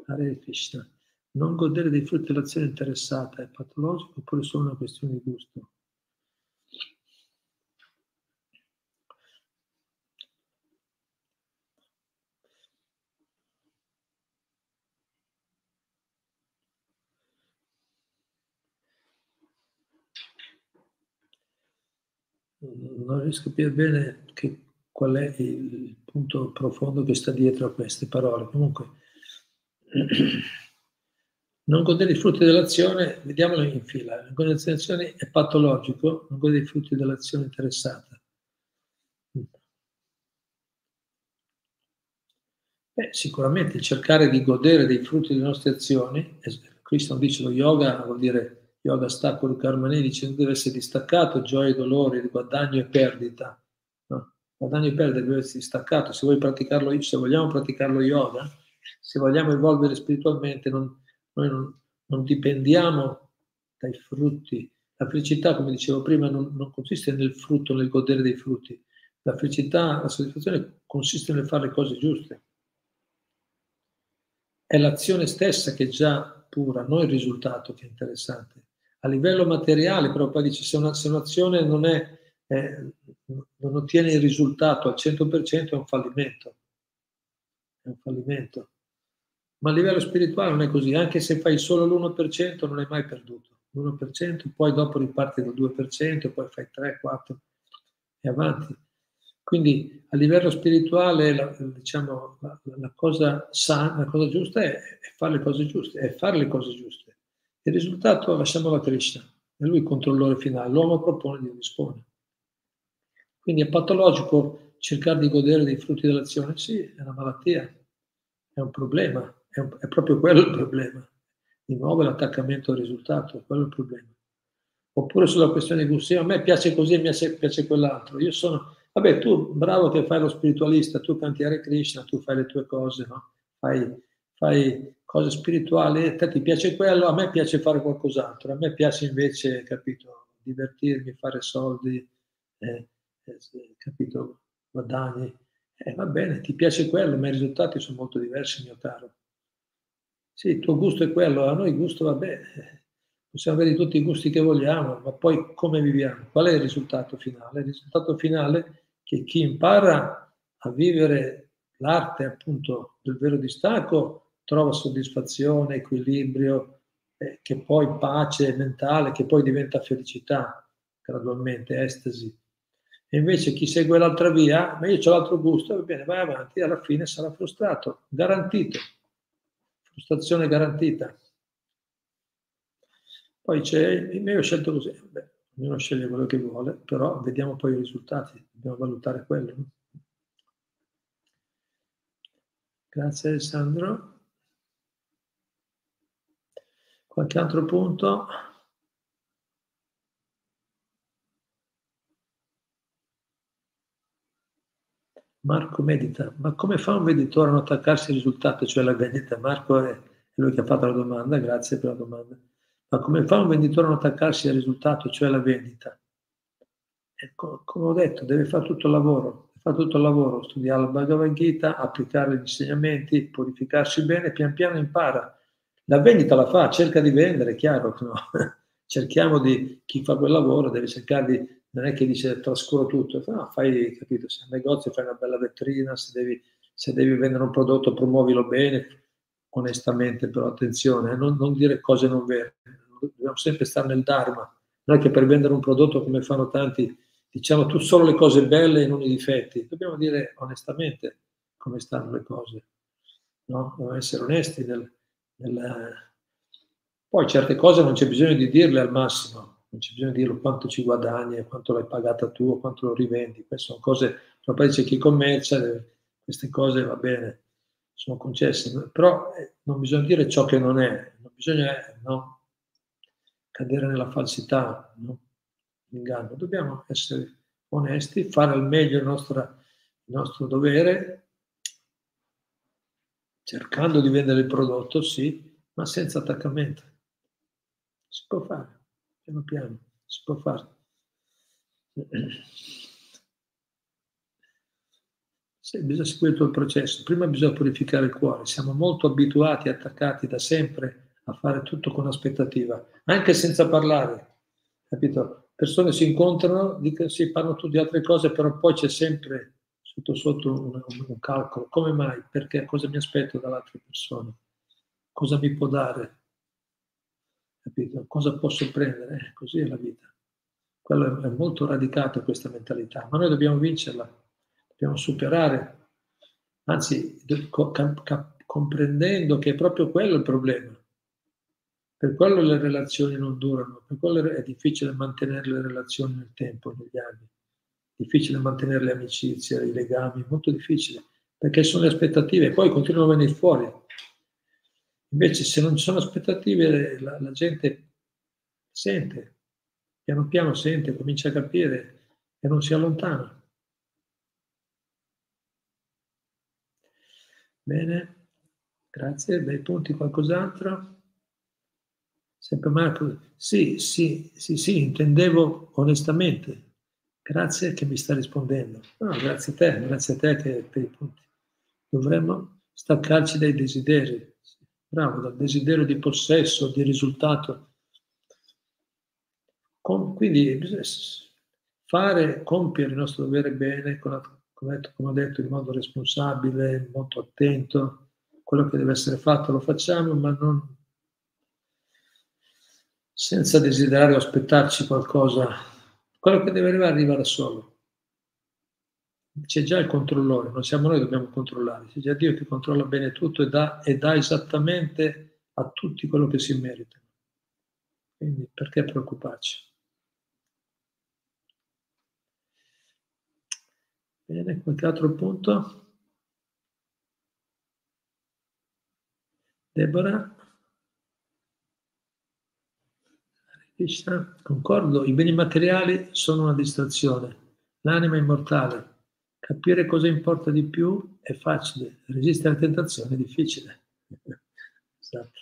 Hare Krishna. Non godere dei frutti dell'azione interessata è patologico oppure è solo una questione di gusto? Non riesco a capire bene che, qual è il punto profondo che sta dietro a queste parole. Comunque, non godere i frutti dell'azione, vediamolo in fila, non godere dell'azione è patologico, non godere i frutti dell'azione interessata. Beh, sicuramente cercare di godere dei frutti delle nostre azioni Krishna dice lo yoga vuol dire yoga stacco karmani, dice non deve essere distaccato, gioia e dolori, guadagno e perdita. No? Guadagno e perdita deve essere distaccato. Se praticarlo, se vogliamo praticarlo yoga, se vogliamo evolvere spiritualmente, non, noi non, non, dipendiamo dai frutti. La felicità, come dicevo prima, non, non consiste nel frutto, nel godere dei frutti. La felicità, la soddisfazione consiste nel fare le cose giuste. È l'azione stessa che è già pura, non il risultato che è interessante. A livello materiale, però poi dice, se, una, se un'azione non, è, eh, non ottiene il risultato al 100% è un fallimento. È un fallimento. Ma a livello spirituale non è così, anche se fai solo l'1% non hai mai perduto. L'1%, poi dopo riparti dal 2%, poi fai 3, 4 e avanti. Quindi a livello spirituale la, diciamo, la, la, cosa sana, la cosa giusta è, è, fare le cose giuste, è fare le cose giuste. Il risultato lasciamolo a Krishna, è lui il controllore finale, l'uomo propone, Dio dispone. Quindi è patologico cercare di godere dei frutti dell'azione? Sì, è una malattia, è un problema, è, un, è proprio quello il problema. Di nuovo l'attaccamento al risultato, è quello il problema. Oppure sulla questione di gusto, a me piace così, a me piace quell'altro. Io sono, vabbè, tu bravo che fai lo spiritualista, tu canti Hare Krishna, tu fai le tue cose, no? fai, fai cose spirituali, a te ti piace quello, a me piace fare qualcos'altro, a me piace invece, capito, divertirmi, fare soldi, eh, eh, capito, guadagni. Eh, va bene, ti piace quello, ma i risultati sono molto diversi, mio caro. Sì, il tuo gusto è quello, a noi il gusto va bene, possiamo avere tutti i gusti che vogliamo, ma poi come viviamo? Qual è il risultato finale? Il risultato finale è che chi impara a vivere l'arte appunto del vero distacco trova soddisfazione, equilibrio, eh, che poi pace mentale, che poi diventa felicità gradualmente, estasi. E invece chi segue l'altra via, ma io ho l'altro gusto, va bene, vai avanti, alla fine sarà frustrato, garantito frustrazione garantita. Poi c'è, io ho scelto così, Beh, ognuno sceglie quello che vuole, però vediamo poi i risultati, dobbiamo valutare quello. Grazie Alessandro. Qualche altro punto? Marco medita, ma come fa un venditore a non attaccarsi al risultato, cioè alla vendita? Marco è lui che ha fatto la domanda, grazie per la domanda. Ma come fa un venditore a non attaccarsi al risultato, cioè alla vendita? Ecco, come ho detto, deve fare tutto il lavoro, fa tutto il lavoro, studiare la Bhagavad Gita, applicare gli insegnamenti, purificarsi bene, pian piano impara. La vendita la fa, cerca di vendere, chiaro, no? cerchiamo di, chi fa quel lavoro deve cercare di non è che dice trascuro tutto, no, fai, capito, se è un negozio fai una bella vetrina, se devi, se devi vendere un prodotto promuovilo bene, onestamente però attenzione, eh, non, non, dire cose non vere, dobbiamo sempre stare nel Dharma, non è che per vendere un prodotto come fanno tanti diciamo tu solo le cose belle e non i difetti, dobbiamo dire onestamente come stanno le cose, no? dobbiamo essere onesti nel, nel... Poi certe cose non c'è bisogno di dirle al massimo, non c'è bisogno di dirlo quanto ci guadagni, quanto l'hai pagata tu, quanto lo rivendi. Queste sono cose, però poi c'è chi commercia, queste cose va bene, sono concesse, però eh, non bisogna dire ciò che non è, non bisogna no, cadere nella falsità, no, l'inganno. Dobbiamo essere onesti, fare al meglio il nostro, il nostro dovere, cercando di vendere il prodotto, sì, ma senza attaccamento. Si può fare piano piano, si può fare. Sì, bisogna seguire tutto il processo. Prima bisogna purificare il cuore. Siamo molto abituati, attaccati da sempre a fare tutto con aspettativa, anche senza parlare. Capito? Persone si incontrano, dicono, sì, parlano tutti di altre cose, però poi c'è sempre sotto sotto un, un, calcolo. Come mai? Perché? Cosa mi aspetto dall'altra persona? Cosa mi può dare? capito? Cosa posso prendere? Eh, così è la vita. Quello è molto radicato questa mentalità, ma noi dobbiamo vincerla, dobbiamo superare, anzi comprendendo che è proprio quello il problema. Per quello le relazioni non durano, per quello è difficile mantenere le relazioni nel tempo, negli anni. Difficile mantenere le amicizie, i legami, molto difficile, perché sono le aspettative, e poi continuano a venire fuori Invece se non ci sono aspettative la, la gente sente, piano piano sente, comincia a capire e non si allontana. Bene, grazie, bei punti, qualcos'altro? Sempre Marco, sì, sì, sì, sì, intendevo onestamente. Grazie che mi sta rispondendo. No, grazie a te, grazie a te che per i punti. Dovremmo staccarci dai desideri. Bravo, dal desiderio di possesso, di risultato. Con, quindi fare, compiere il nostro dovere bene, la, come, detto, come ho detto, in modo responsabile, molto attento. Quello che deve essere fatto lo facciamo, ma non senza desiderare o aspettarci qualcosa. Quello che deve arrivare arriva da solo. C'è già il controllore, non siamo noi che dobbiamo controllare, c'è già Dio che controlla bene tutto e dà, e dà esattamente a tutti quello che si merita. Quindi perché preoccuparci? Bene, qualche altro punto? Deborah? Krishna, concordo, i beni materiali sono una distrazione, l'anima è immortale. Capire cosa importa di più è facile, resistere alla tentazione è difficile. esatto.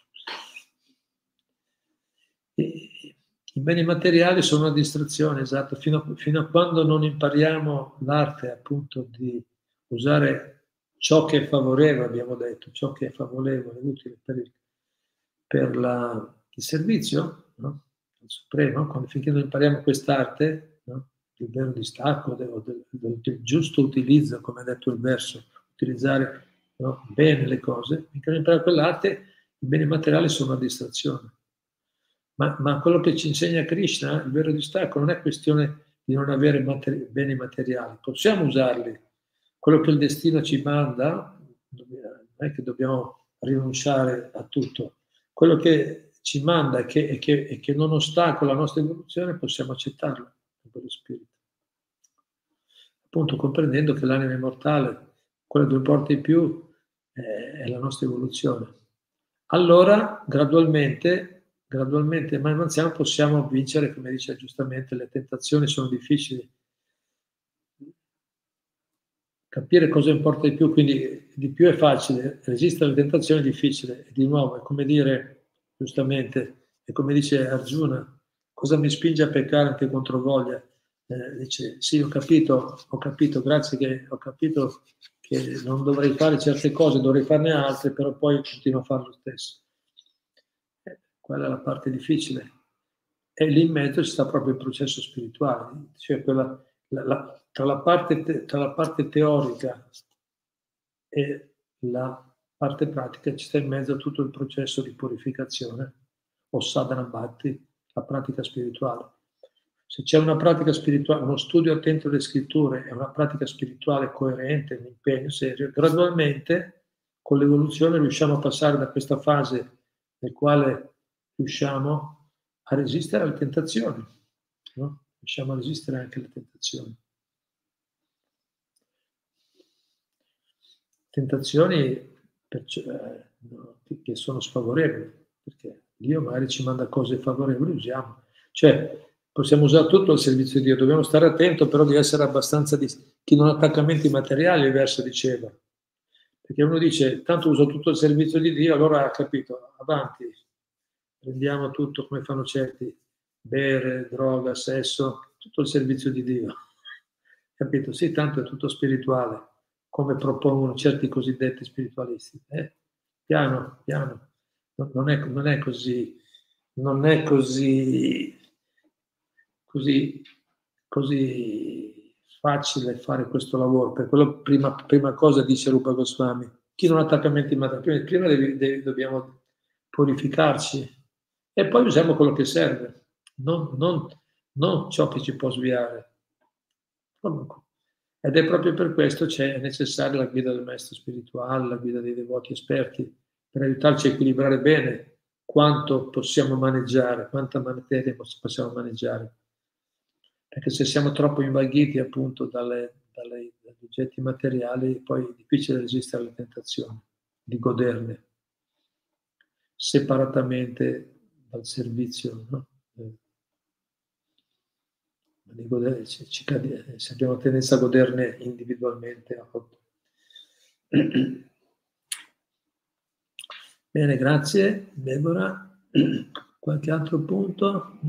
I beni materiali sono una distrazione, esatto, fino a, fino a quando non impariamo l'arte appunto di usare ciò che è favorevole, abbiamo detto, ciò che è favorevole, utile per il, per la, il servizio, no? Supremo, quando finché non impariamo quest'arte, no? il vero distacco del, del, del, del, giusto utilizzo, come ha detto il verso, utilizzare no? bene le cose, finché non impariamo quell'arte, i beni materiali sono una distrazione. Ma, ma, quello che ci insegna Krishna, il vero distacco, non è questione di non avere materi- beni materiali, possiamo usarli. Quello che il destino ci manda, non è che dobbiamo rinunciare a tutto. Quello che ci manda e che, e che, e che non ostacola la nostra evoluzione, possiamo accettarlo con lo spirito. Appunto comprendendo che l'anima immortale, quella che importa di più, è la nostra evoluzione. Allora, gradualmente, gradualmente, man mano possiamo vincere, come dice giustamente, le tentazioni sono difficili. Capire cosa importa di più, quindi di più è facile, resistere alle tentazioni è difficile. Di nuovo, è come dire giustamente, e come dice Arjuna, cosa mi spinge a peccare anche contro voglia? Eh, dice, sì, ho capito, ho capito, grazie che ho capito che non dovrei fare certe cose, dovrei farne altre, però poi continuo a fare lo stesso. Eh, quella è la parte difficile. E lì in mezzo ci sta proprio il processo spirituale, cioè quella, la, la, tra, la parte te, tra la parte teorica e la parte pratica ci sta in mezzo a tutto il processo di purificazione, o sadhana bhakti, la pratica spirituale. Se c'è una pratica spirituale, uno studio attento delle scritture e una pratica spirituale coerente, un impegno serio, gradualmente con l'evoluzione riusciamo a passare da questa fase nel quale riusciamo a resistere alle tentazioni, no? riusciamo a resistere anche alle tentazioni. Tentazioni che sono sfavorevoli, perché Dio magari ci manda cose favorevoli, usiamo. Cioè, possiamo usare tutto al servizio di Dio, dobbiamo stare attenti però di essere abbastanza di chi non ha attaccamenti materiali, il verso diceva. Perché uno dice, tanto uso tutto il servizio di Dio, allora ha capito, avanti, prendiamo tutto come fanno certi, bere, droga, sesso, tutto il servizio di Dio. Capito? Sì, tanto è tutto spirituale come propongono certi cosiddetti spiritualisti. Eh? Piano, piano, non è, non è così, non è così, così, così facile fare questo lavoro. Per quello prima, prima cosa dice Rupa Goswami, chi non ha attaccamenti materiali, prima devi, devi, dobbiamo purificarci e poi usiamo quello che serve, non, non, non ciò che ci può sviare. Comunque. Ed è proprio per questo che è necessaria la guida del maestro spirituale, la guida dei devoti esperti, per aiutarci a equilibrare bene quanto possiamo maneggiare, quanta materia possiamo maneggiare. Perché se siamo troppo invaghiti appunto dalle, dalle, dagli oggetti materiali, poi è difficile resistere alle tentazioni, di goderne. separatamente dal servizio, no? Godere, ci, ci, se abbiamo tendenza a goderne individualmente a. Bene, grazie Deborah. Qualche altro punto?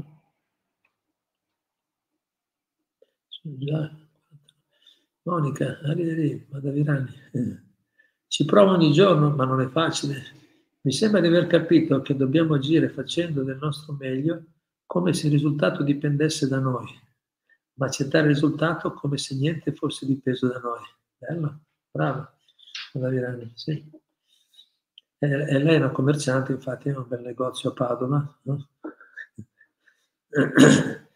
Monica, arrivederci, Madavirani. Ci provo ogni giorno, ma non è facile. Mi sembra di aver capito che dobbiamo agire facendo del nostro meglio come se il risultato dipendesse da noi ma accettare il risultato come se niente fosse dipeso da noi. Bello, bravo, sì. E, e, lei è una commerciante, infatti ha un bel negozio a Padova. No?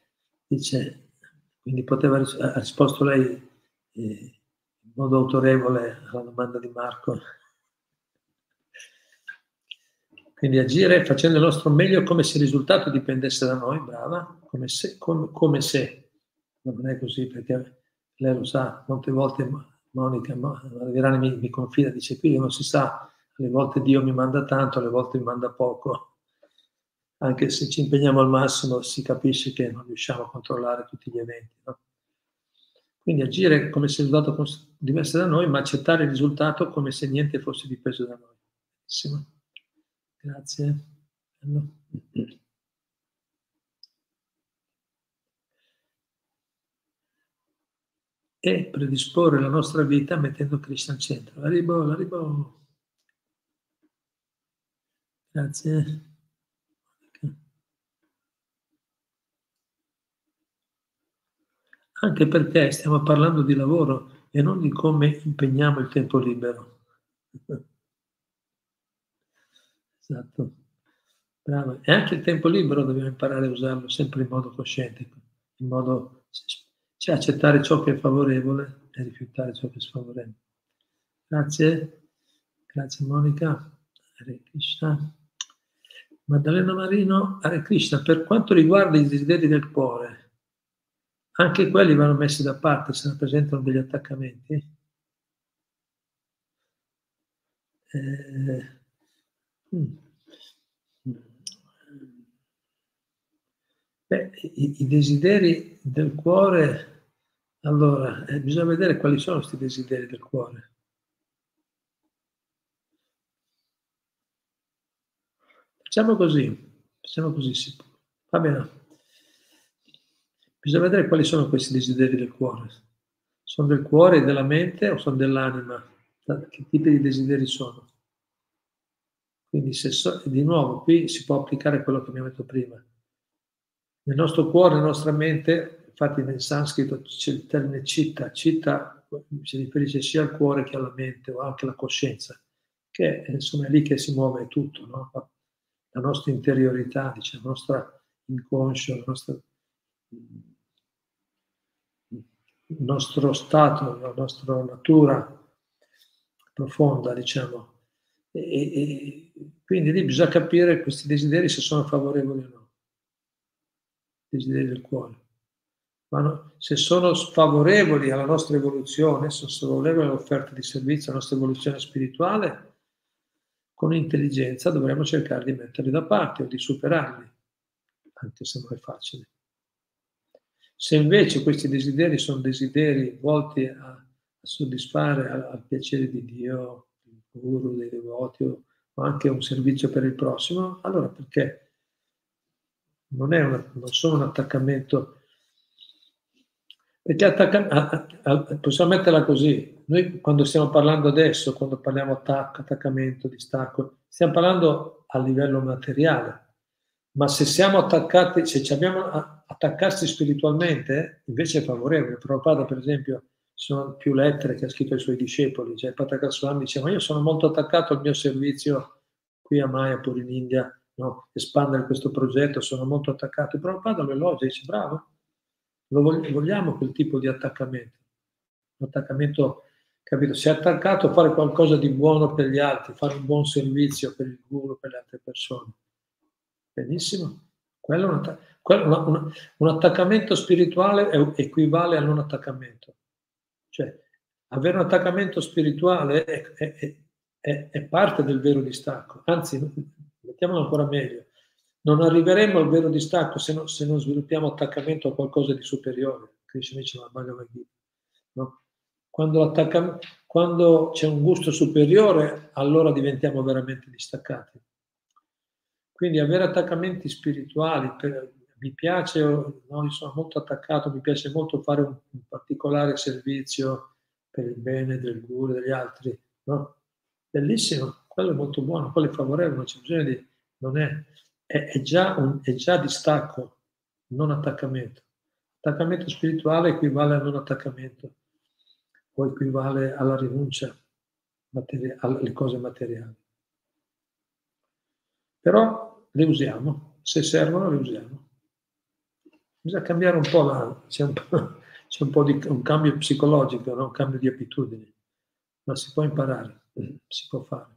Dice, quindi poteva, ha risposto lei eh, in modo autorevole alla domanda di Marco. Quindi agire facendo il nostro meglio come se il risultato dipendesse da noi, brava, come se, come, come se non è così perché lei lo sa, molte volte Monica Verani mi, mi confida, dice qui non si sa, alle volte Dio mi manda tanto, alle volte mi manda poco, anche se ci impegniamo al massimo si capisce che non riusciamo a controllare tutti gli eventi. No? Quindi agire come se il risultato fosse diverso da noi, ma accettare il risultato come se niente fosse dipeso da noi. Benissimo. Grazie. E predisporre la nostra vita mettendo Cristo al centro. Arrivo, arrivo. Grazie. Anche perché stiamo parlando di lavoro e non di come impegniamo il tempo libero. Esatto. Bravo. E anche il tempo libero dobbiamo imparare a usarlo sempre in modo cosciente, in modo cioè accettare ciò che è favorevole e rifiutare ciò che è sfavorevole. Grazie, grazie Monica. Hare Krishna. Maddalena Marino, Hare Krishna, per quanto riguarda i desideri del cuore, anche quelli vanno messi da parte se rappresentano degli attaccamenti? Eh, hmm. Beh, i, i, desideri del cuore, allora, eh, bisogna vedere quali sono questi desideri del cuore. Facciamo così, facciamo così, sì. va bene. Bisogna vedere quali sono questi desideri del cuore. Sono del cuore, della mente o sono dell'anima? Che tipi di desideri sono? Quindi se so, di nuovo qui si può applicare quello che abbiamo detto prima nel nostro cuore, nella nostra mente, infatti nel sanscrito c'è il termine citta, citta si riferisce sia al cuore che alla mente o anche alla coscienza, che insomma è lì che si muove tutto, no? la nostra interiorità, diciamo, il nostro inconscio, il nostro, il nostro stato, la nostra natura profonda, diciamo. E, e, quindi lì bisogna capire questi desideri se sono favorevoli o no desideri del cuore. Ma se sono favorevoli alla nostra evoluzione, se sono favorevoli all'offerta di servizio, alla nostra evoluzione spirituale, con intelligenza dovremmo cercare di metterli da parte o di superarli, anche se non è facile. Se invece questi desideri sono desideri volti a, soddisfare al, piacere di Dio, il guru, dei devoti o anche un servizio per il prossimo, allora perché non, una, non sono un attaccamento. Perché attacca, possiamo metterla così, noi quando stiamo parlando adesso, quando parliamo attacco, attaccamento, distacco, stiamo parlando a livello materiale, ma se siamo attaccati, se ci abbiamo attaccarsi spiritualmente, invece è favorevole. Prabhupada, per esempio, ci sono più lettere che ha scritto ai suoi discepoli, cioè Patakar Swami dice, ma io sono molto attaccato al mio servizio qui a Mayapur in India, no? espandere questo progetto, sono molto attaccato. Prabhupada lo elogia, dice bravo, lo vogliamo quel tipo di attaccamento. Un attaccamento, capito? Si è attaccato a fare qualcosa di buono per gli altri, fare un buon servizio per il guru, per le altre persone. Benissimo. Quello è un, quello, un, un attaccamento spirituale equivale a non attaccamento. Cioè, avere un attaccamento spirituale è, è, è, è parte del vero distacco. Anzi, mettiamolo ancora meglio, non arriveremo al vero distacco se, no, se non sviluppiamo attaccamento a qualcosa di superiore. Krishna dice la Bhagavad Gita. No? Quando, quando c'è un gusto superiore, allora diventiamo veramente distaccati. Quindi avere attaccamenti spirituali, per, mi piace, no, io sono molto attaccato, mi piace molto fare un, un particolare servizio per il bene del guru e degli altri, no? Bellissimo, quello è molto buono, quello è favorevole, non c'è bisogno di... non è, è, è, già un, è già distacco, non attaccamento. Attaccamento spirituale equivale a non attaccamento o equivale alla rinuncia materia, alle cose materiali. Però le usiamo, se servono le usiamo. Bisogna cambiare un po', la, c'è un po', c'è un po di un cambio psicologico, no? un cambio di abitudini, ma si può imparare, si può fare.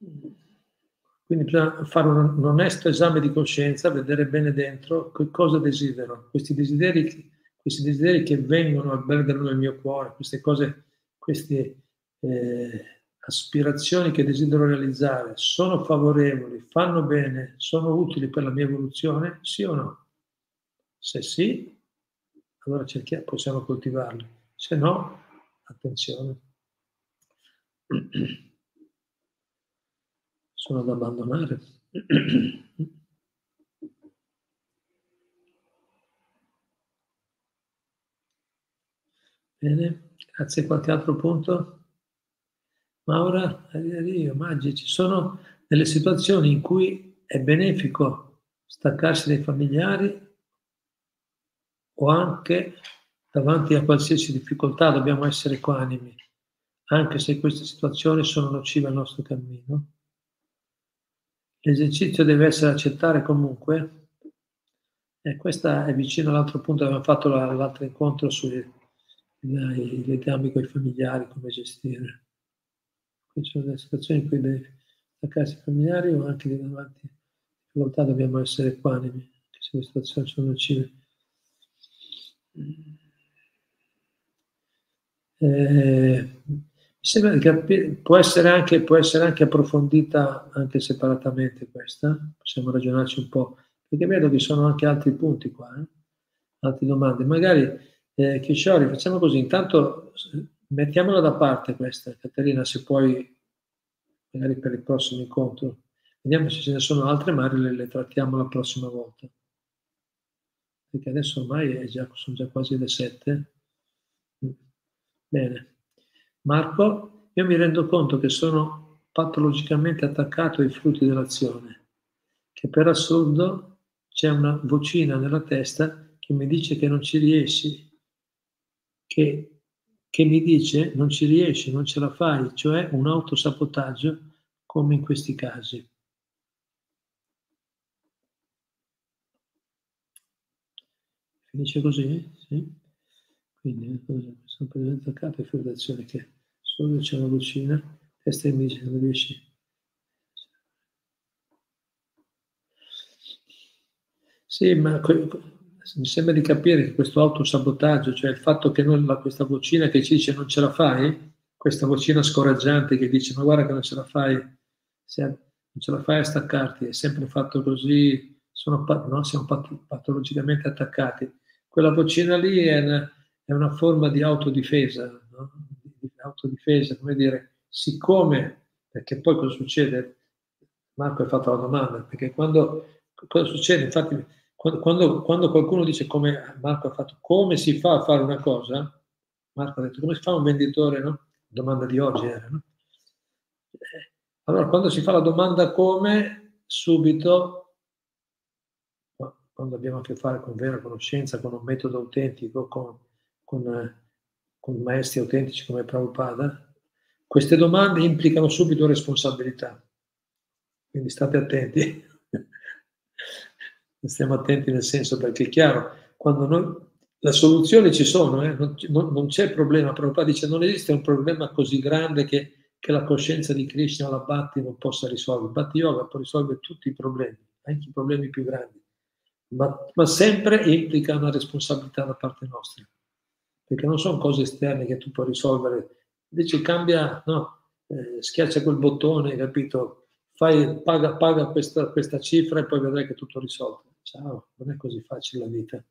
Quindi bisogna fare un, onesto esame di coscienza, vedere bene dentro che cosa desidero, questi desideri, questi desideri che vengono, albergano nel mio cuore, queste cose, queste eh, aspirazioni che desidero realizzare, sono favorevoli, fanno bene, sono utili per la mia evoluzione, sì o no? Se sì, allora cerchiamo, possiamo coltivarli, se no, attenzione. sono da abbandonare. Bene, grazie. Qualche altro punto? Maura, io, Maggi, ci sono delle situazioni in cui è benefico staccarsi dai familiari o anche davanti a qualsiasi difficoltà dobbiamo essere equanimi, anche se queste situazioni sono nocive al nostro cammino. L'esercizio deve essere accettare comunque, e questo è vicino all'altro punto abbiamo fatto l'altro incontro sui i legami con i familiari, come gestire. Qui ci sono delle situazioni in cui attaccarsi ai familiari o anche di davanti difficoltà dobbiamo essere equanimi, anche se le situazioni sono nocive. Eh, mi sembra di può essere, anche, può essere anche approfondita anche separatamente questa, possiamo ragionarci un po', perché vedo che sono anche altri punti qua, eh? altre domande. Magari, eh, Kishori, facciamo così, intanto mettiamola da parte questa, Caterina, se puoi, magari per il prossimo incontro. Vediamo se ce ne sono altre, magari le, le trattiamo la prossima volta. Perché adesso ormai già, sono già quasi le sette. Bene. Marco, io mi rendo conto che sono patologicamente attaccato ai frutti dell'azione, che per assurdo c'è una vocina nella testa che mi dice che non ci riesci, che, che mi dice non ci riesci, non ce la fai, cioè un autosabotaggio come in questi casi. Finisce così? Sì. Quindi sono presente attaccato e fuori d'azione che solo c'è una vocina, testa e dice non riesci. Sì, ma mi sembra di capire che questo autosabotaggio, cioè il fatto che noi, questa vocina che ci dice non ce la fai, questa vocina scoraggiante che dice ma guarda che non ce la fai, non ce la fai a staccarti, è sempre fatto così, sono, no? siamo patologicamente attaccati. Quella vocina lì è una, è una forma di autodifesa, no? di autodifesa, come dire, siccome, perché poi cosa succede? Marco ha fatto la domanda, perché quando, cosa succede? Infatti, quando, quando qualcuno dice come Marco ha fatto, come si fa a fare una cosa, Marco ha detto come si fa un venditore, no? Domanda di oggi era, no? Eh, allora, quando si fa la domanda come, subito, quando abbiamo a che fare con vera conoscenza, con un metodo autentico, con con, con maestri autentici come Prabhupada, queste domande implicano subito responsabilità. Quindi state attenti. Stiamo attenti nel senso perché è chiaro, quando noi, le soluzioni ci sono, eh, non, non, non, c'è problema. Prabhupada dice non esiste un problema così grande che, che la coscienza di Krishna la Bhatti non possa risolvere. Bhatti Yoga può risolvere tutti i problemi, anche i problemi più grandi, ma, ma sempre implica una responsabilità da parte nostra perché non sono cose esterne che tu puoi risolvere. Invece cambia, no, eh, schiaccia quel bottone, capito? Fai, paga, paga questa, questa cifra e poi vedrai che tutto risolto. Ciao, non è così facile la vita.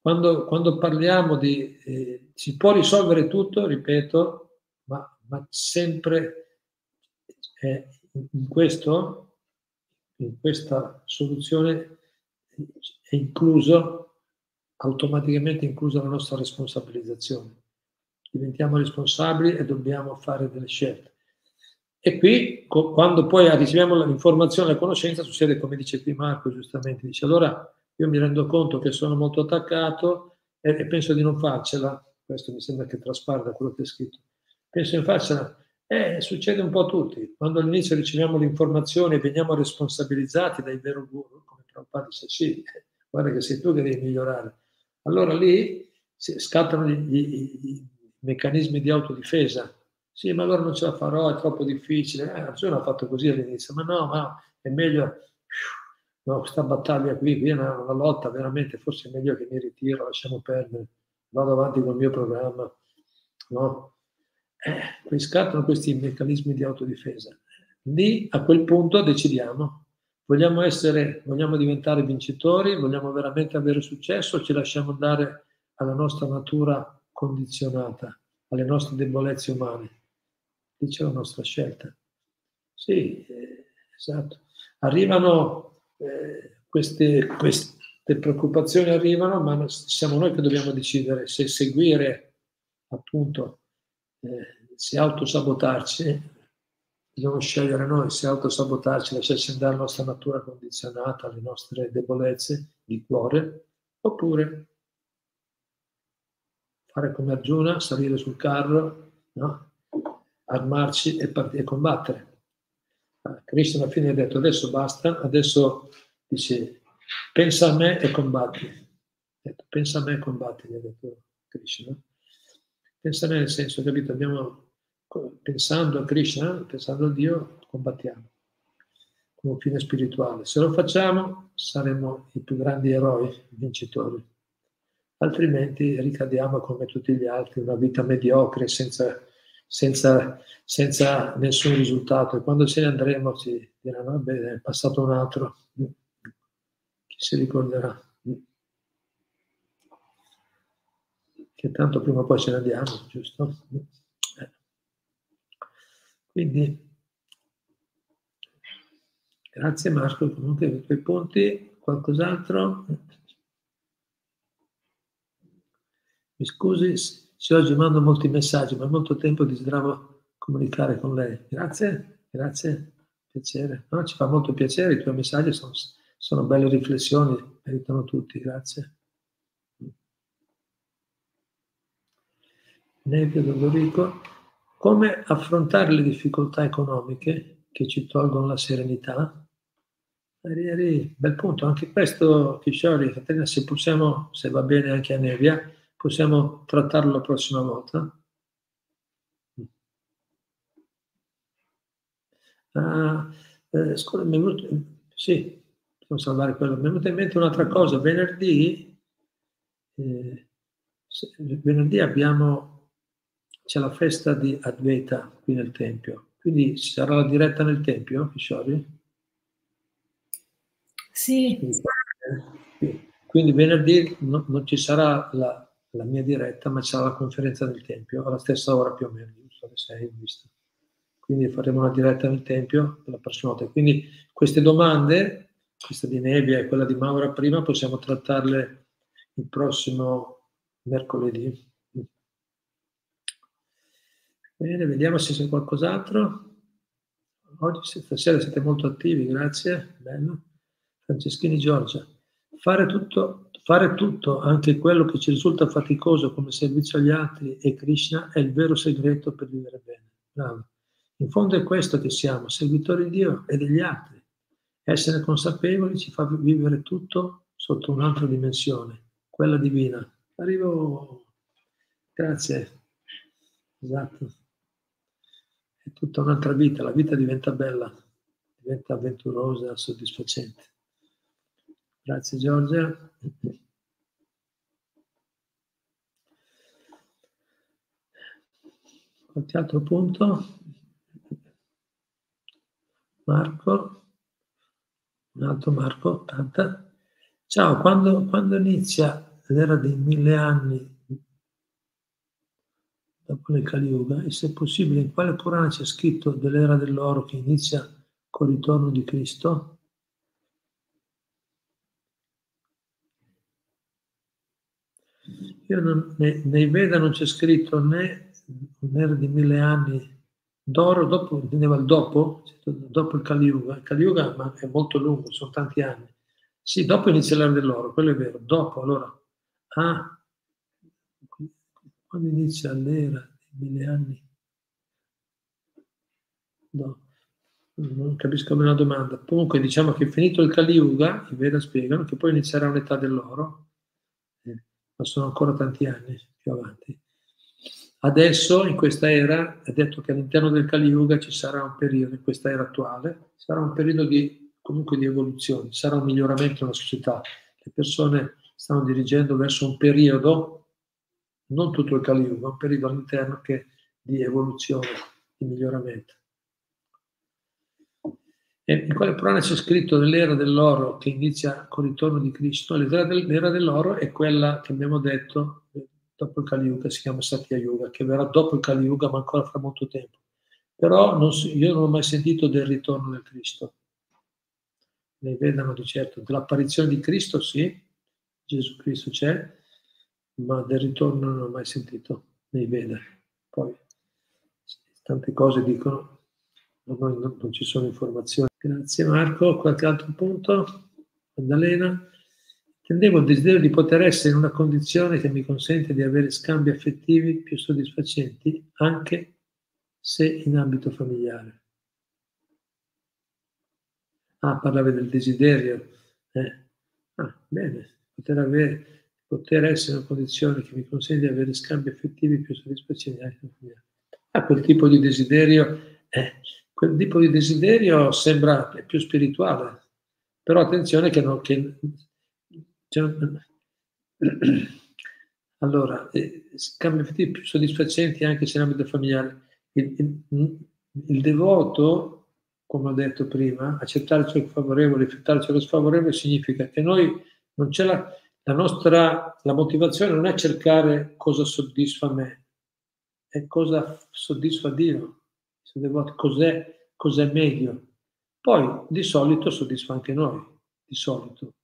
Quando, quando parliamo di... Eh, si può risolvere tutto, ripeto, ma, ma sempre eh, in questo, in questa soluzione è incluso, automaticamente inclusa la nostra responsabilizzazione. Diventiamo responsabili e dobbiamo fare delle scelte. E qui, quando poi riceviamo l'informazione e la conoscenza, succede come dice qui Marco giustamente, dice allora io mi rendo conto che sono molto attaccato e, e penso di non farcela, questo mi sembra che traspare da quello che è scritto, penso di farcela, eh, succede un po' a tutti, quando all'inizio riceviamo l'informazione e veniamo responsabilizzati dai vero guru, come Prabhupada dice sì, guarda che sei tu che devi migliorare, allora lì scattano gli meccanismi di autodifesa, sì, ma allora non ce la farò, è troppo difficile. Eh, nessuno ha fatto così all'inizio, ma no, ma è meglio, no, questa battaglia qui, qui è una, una, lotta, veramente, forse è meglio che mi ritiro, lasciamo perdere, vado avanti con il mio programma. No? Eh, scattano questi meccanismi di autodifesa. Lì, a quel punto, decidiamo. Vogliamo essere, vogliamo diventare vincitori, vogliamo veramente avere successo ci lasciamo andare alla nostra natura condizionata, alle nostre debolezze umane? dice la nostra scelta. Sì, eh, esatto. Arrivano eh, queste, queste preoccupazioni, arrivano, ma siamo noi che dobbiamo decidere se seguire, appunto, eh, se autosabotarci, dobbiamo scegliere noi se autosabotarci, lasciarci andare la nostra natura condizionata, le nostre debolezze di cuore, oppure fare come Arjuna, salire sul carro, no? armarci e, part- e combattere. Krishna alla fine ha detto adesso basta, adesso dice pensa a me e combatti. Detto, pensa a me e combatti, gli ha detto Krishna. Pensa a me nel senso, capito? Abbiamo, pensando a Krishna, pensando a Dio, combattiamo come un fine spirituale. Se lo facciamo saremo i più grandi eroi, vincitori. Altrimenti ricadiamo come tutti gli altri, una vita mediocre senza senza, senza nessun risultato. E quando ce ne andremo ci diranno, bene, è passato un altro, chi si ricorderà? Che tanto prima o poi ce ne andiamo, giusto? Quindi, grazie Marco, comunque per i tuoi punti, qualcos'altro? Mi scusi se oggi mando molti messaggi, ma molto tempo desideravo comunicare con lei. Grazie, grazie, piacere. No, ci fa molto piacere, i tuoi messaggi sono, sono belle riflessioni, meritano tutti, grazie. Nevio Dodorico, come affrontare le difficoltà economiche che ci tolgono la serenità? Bel punto, anche questo, Kishori, Caterina, se possiamo, se va bene anche a Nevia, possiamo trattarlo la prossima volta. Ah, eh, scusa, mi è venuto, sì, possiamo salvare quello. Mi è venuta in mente un'altra cosa. Venerdì, eh, venerdì abbiamo, c'è la festa di Advaita qui nel Tempio. Quindi ci sarà la diretta nel Tempio, Kishori? Sì. Quindi, quindi venerdì no, non ci sarà la, la mia diretta, ma c'è la conferenza del Tempio alla stessa ora più o meno, giusto alle 6 visto. Quindi faremo una diretta nel Tempio la prossima volta. Quindi queste domande, questa di Nebbia e quella di Maura prima, possiamo trattarle il prossimo mercoledì. Bene, vediamo se c'è qualcos'altro. Oggi stasera siete molto attivi, grazie. Bello. Franceschini Giorgia. Fare tutto Fare tutto, anche quello che ci risulta faticoso come servizio agli altri e Krishna, è il vero segreto per vivere bene. Bravo. In fondo è questo che siamo, servitori di Dio e degli altri. Essere consapevoli ci fa vivere tutto sotto un'altra dimensione, quella divina. Arrivo, grazie, esatto. È tutta un'altra vita, la vita diventa bella, diventa avventurosa, soddisfacente. Grazie Giorgia. qualche altro punto? Marco, un altro Marco, canta. Ciao, quando, quando inizia l'era dei mille anni dopo le Kali Yuga e se possibile in quale Purana c'è scritto dell'era dell'oro che inizia col ritorno di Cristo? Io non, nei, nei Veda non c'è scritto né un'era di mille anni d'oro, dopo, il dopo, dopo il Kali Yuga. Il Kali Yuga è molto lungo, sono tanti anni. Sì, dopo inizia l'era dell'oro, quello è vero. Dopo, allora, ah, quando inizia l'era di mille anni? No, non capisco bene la domanda. Comunque diciamo che finito il Kali Yuga, i Veda spiegano che poi inizierà un'età dell'oro, eh, ma sono ancora tanti anni più avanti. Adesso, in questa era, è detto che all'interno del Kali Yuga ci sarà un periodo, in questa era attuale, sarà un periodo di, comunque di evoluzione, sarà un miglioramento della società. Le persone stanno dirigendo verso un periodo non tutto il Kali Yuga, un periodo all'interno che di evoluzione, di miglioramento. E in quale Purana c'è scritto dell'era dell'oro che inizia con il ritorno di Cristo? L'era dell'oro è quella che abbiamo detto dopo il Kali Yuga, si chiama Satya Yuga, che verrà dopo il Kali Yuga, ma ancora fra molto tempo. Però non io non ho mai sentito del ritorno del Cristo. Ne vedano di certo. Dell'apparizione di Cristo sì, Gesù Cristo c'è, ma del ritorno non ho mai sentito nei Veda. Poi tante cose dicono, ma non, non ci sono informazioni. Grazie Marco, qualche altro punto? Maddalena? Tendevo il desiderio di poter essere in una condizione che mi consente di avere scambi affettivi più soddisfacenti, anche se in ambito familiare. Ah, parlavi del desiderio. Eh. Ah, bene, poter avere poter essere una condizione che mi consente di avere scambi affettivi più soddisfacenti Ah, quel tipo di desiderio, eh, quel tipo di desiderio sembra più spirituale, però attenzione che non... Che, cioè, allora, eh, scambi affettivi più soddisfacenti anche se in ambito familiare. Il, il, il devoto, come ho detto prima, accettare ciò che è favorevole, rifiutare ciò che è sfavorevole significa che noi non c'è la la nostra la motivazione non è cercare cosa soddisfa me, è cosa soddisfa Dio. Cos'è, cos'è meglio. Poi di solito soddisfa anche noi, di solito.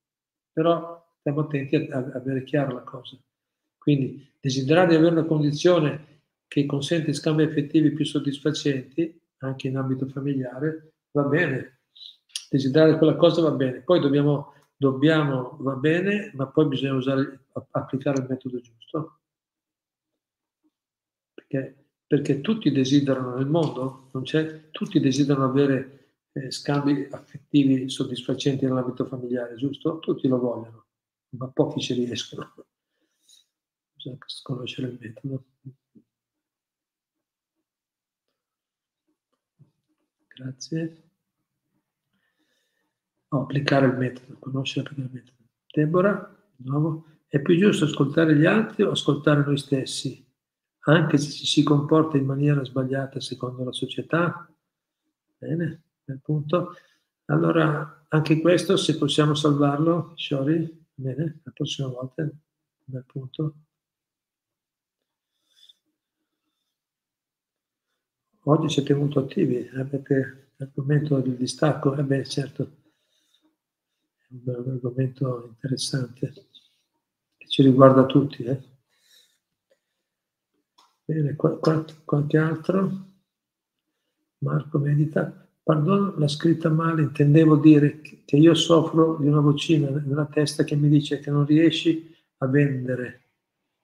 Però stiamo attenti a, a avere chiara la cosa. Quindi desiderare di avere una condizione che consente scambi effettivi più soddisfacenti, anche in ambito familiare, va bene. Desiderare quella cosa va bene. Poi dobbiamo dobbiamo, va bene, ma poi bisogna usare, applicare il metodo giusto. Perché, perché tutti desiderano nel mondo, tutti desiderano avere eh, scambi affettivi soddisfacenti nell'ambito familiare, giusto? Tutti lo vogliono, ma pochi ci riescono. Bisogna conoscere il metodo. Grazie. No, applicare il metodo, conoscere il metodo. Deborah, di nuovo, è più giusto ascoltare gli altri o ascoltare noi stessi, anche se ci si comporta in maniera sbagliata secondo la società? Bene, bel punto. Allora, anche questo, se possiamo salvarlo, Shori, bene, la prossima volta, bel punto. Oggi siete molto attivi, avete l'argomento del distacco? Eh beh, certo un argomento interessante che ci riguarda tutti. Eh? Bene, qual- qual- qualche altro? Marco medita. Perdono la scritta male, intendevo dire che io soffro di una vocina nella testa che mi dice che non riesci a vendere,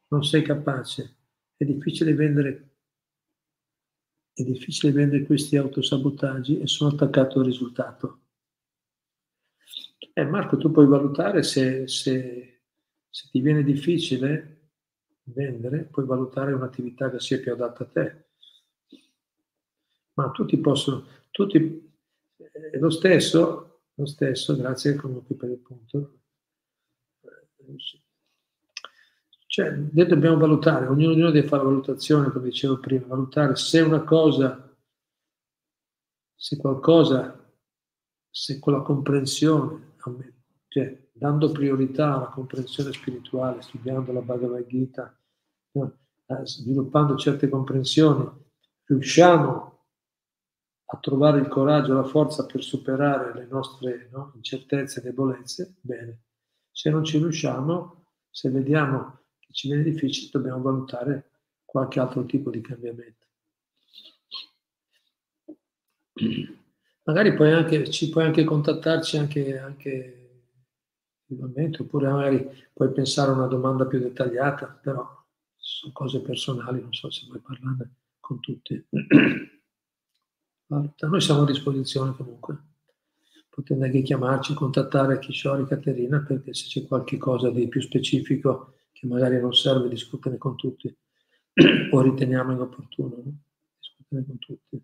non sei capace, è difficile vendere, è difficile vendere questi autosabotaggi e sono attaccato al risultato. Eh, Marco, tu puoi valutare se, se, se ti viene difficile vendere, puoi valutare un'attività che sia più adatta a te. Ma tutti possono, tutti, è lo stesso, lo stesso, grazie comunque per il punto. Cioè, noi dobbiamo valutare, ognuno di noi deve fare valutazione, come dicevo prima, valutare se una cosa, se qualcosa, se con la comprensione, cioè dando priorità alla comprensione spirituale, studiando la Bhagavad Gita, sviluppando certe comprensioni, riusciamo a trovare il coraggio, la forza per superare le nostre no, incertezze e debolezze, bene. Se non ci riusciamo, se vediamo ci viene difficile, dobbiamo valutare qualche altro tipo di cambiamento. Magari puoi anche, ci puoi anche contattarci anche, anche oppure magari puoi pensare a una domanda più dettagliata, però sono cose personali, non so se vuoi parlarne con tutti. Noi siamo a disposizione comunque. Potete anche chiamarci, contattare Kishori Caterina perché se c'è qualche cosa di più specifico che magari non serve discutere con tutti o riteniamo inopportuno no? discutere con tutti.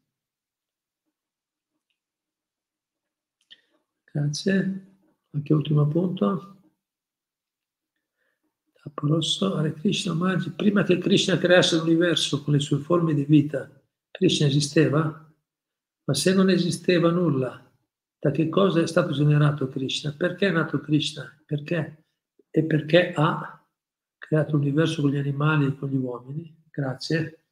Grazie. Anche ultimo punto. Tappo rosso, Hare Krishna Maggi. Prima che Krishna creasse l'universo con le sue forme di vita, Krishna esisteva? Ma se non esisteva nulla, da che cosa è stato generato Krishna? Perché è nato Krishna? Perché? E perché ha creato l'universo con gli animali e con gli uomini, grazie.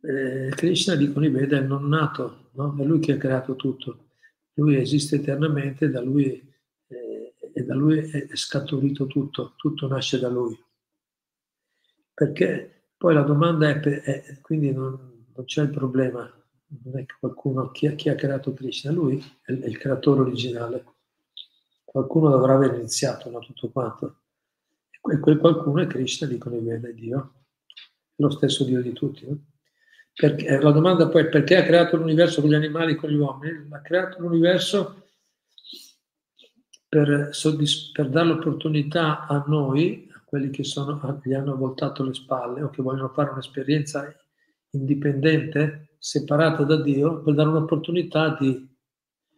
Eh, Krishna, dicono i Veda, è non nato, no? è lui che ha creato tutto. Lui esiste eternamente, da lui, eh, e da lui è scaturito tutto, tutto nasce da lui. Perché poi la domanda è, è quindi non, non, c'è il problema, non è che qualcuno, chi, chi ha creato Krishna? Lui è, è il creatore originale qualcuno dovrà aver iniziato no, tutto quanto. E quel qualcuno è Krishna, dicono i Veda, è Dio, lo stesso Dio di tutti. No? Perché, eh, la domanda poi è perché ha creato l'universo con gli animali e con gli uomini? Ha creato l'universo per, soddisf- per dare l'opportunità a noi, a quelli che sono, gli hanno voltato le spalle o che vogliono fare un'esperienza indipendente, separata da Dio, per dare un'opportunità di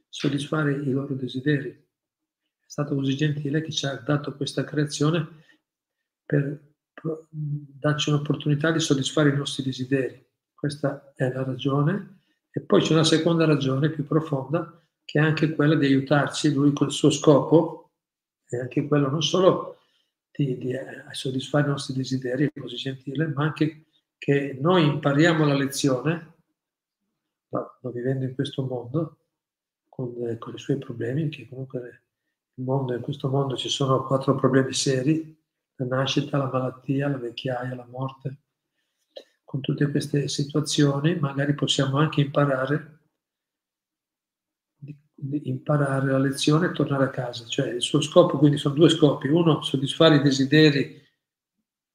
soddisfare i loro desideri. È stato così gentile che ci ha dato questa creazione per darci un'opportunità di soddisfare i nostri desideri. Questa è la ragione. E poi c'è una seconda ragione più profonda, che è anche quella di aiutarci, lui col suo scopo, è anche quello non solo di, di eh, soddisfare i nostri desideri, così gentile, ma anche che noi impariamo la lezione, no, vivendo in questo mondo, con, eh, con i suoi problemi, che comunque mondo, in questo mondo ci sono quattro problemi seri, la nascita, la malattia, la vecchiaia, la morte. Con tutte queste situazioni magari possiamo anche imparare, imparare la lezione e tornare a casa. Cioè il suo scopo quindi sono due scopi. Uno, soddisfare i desideri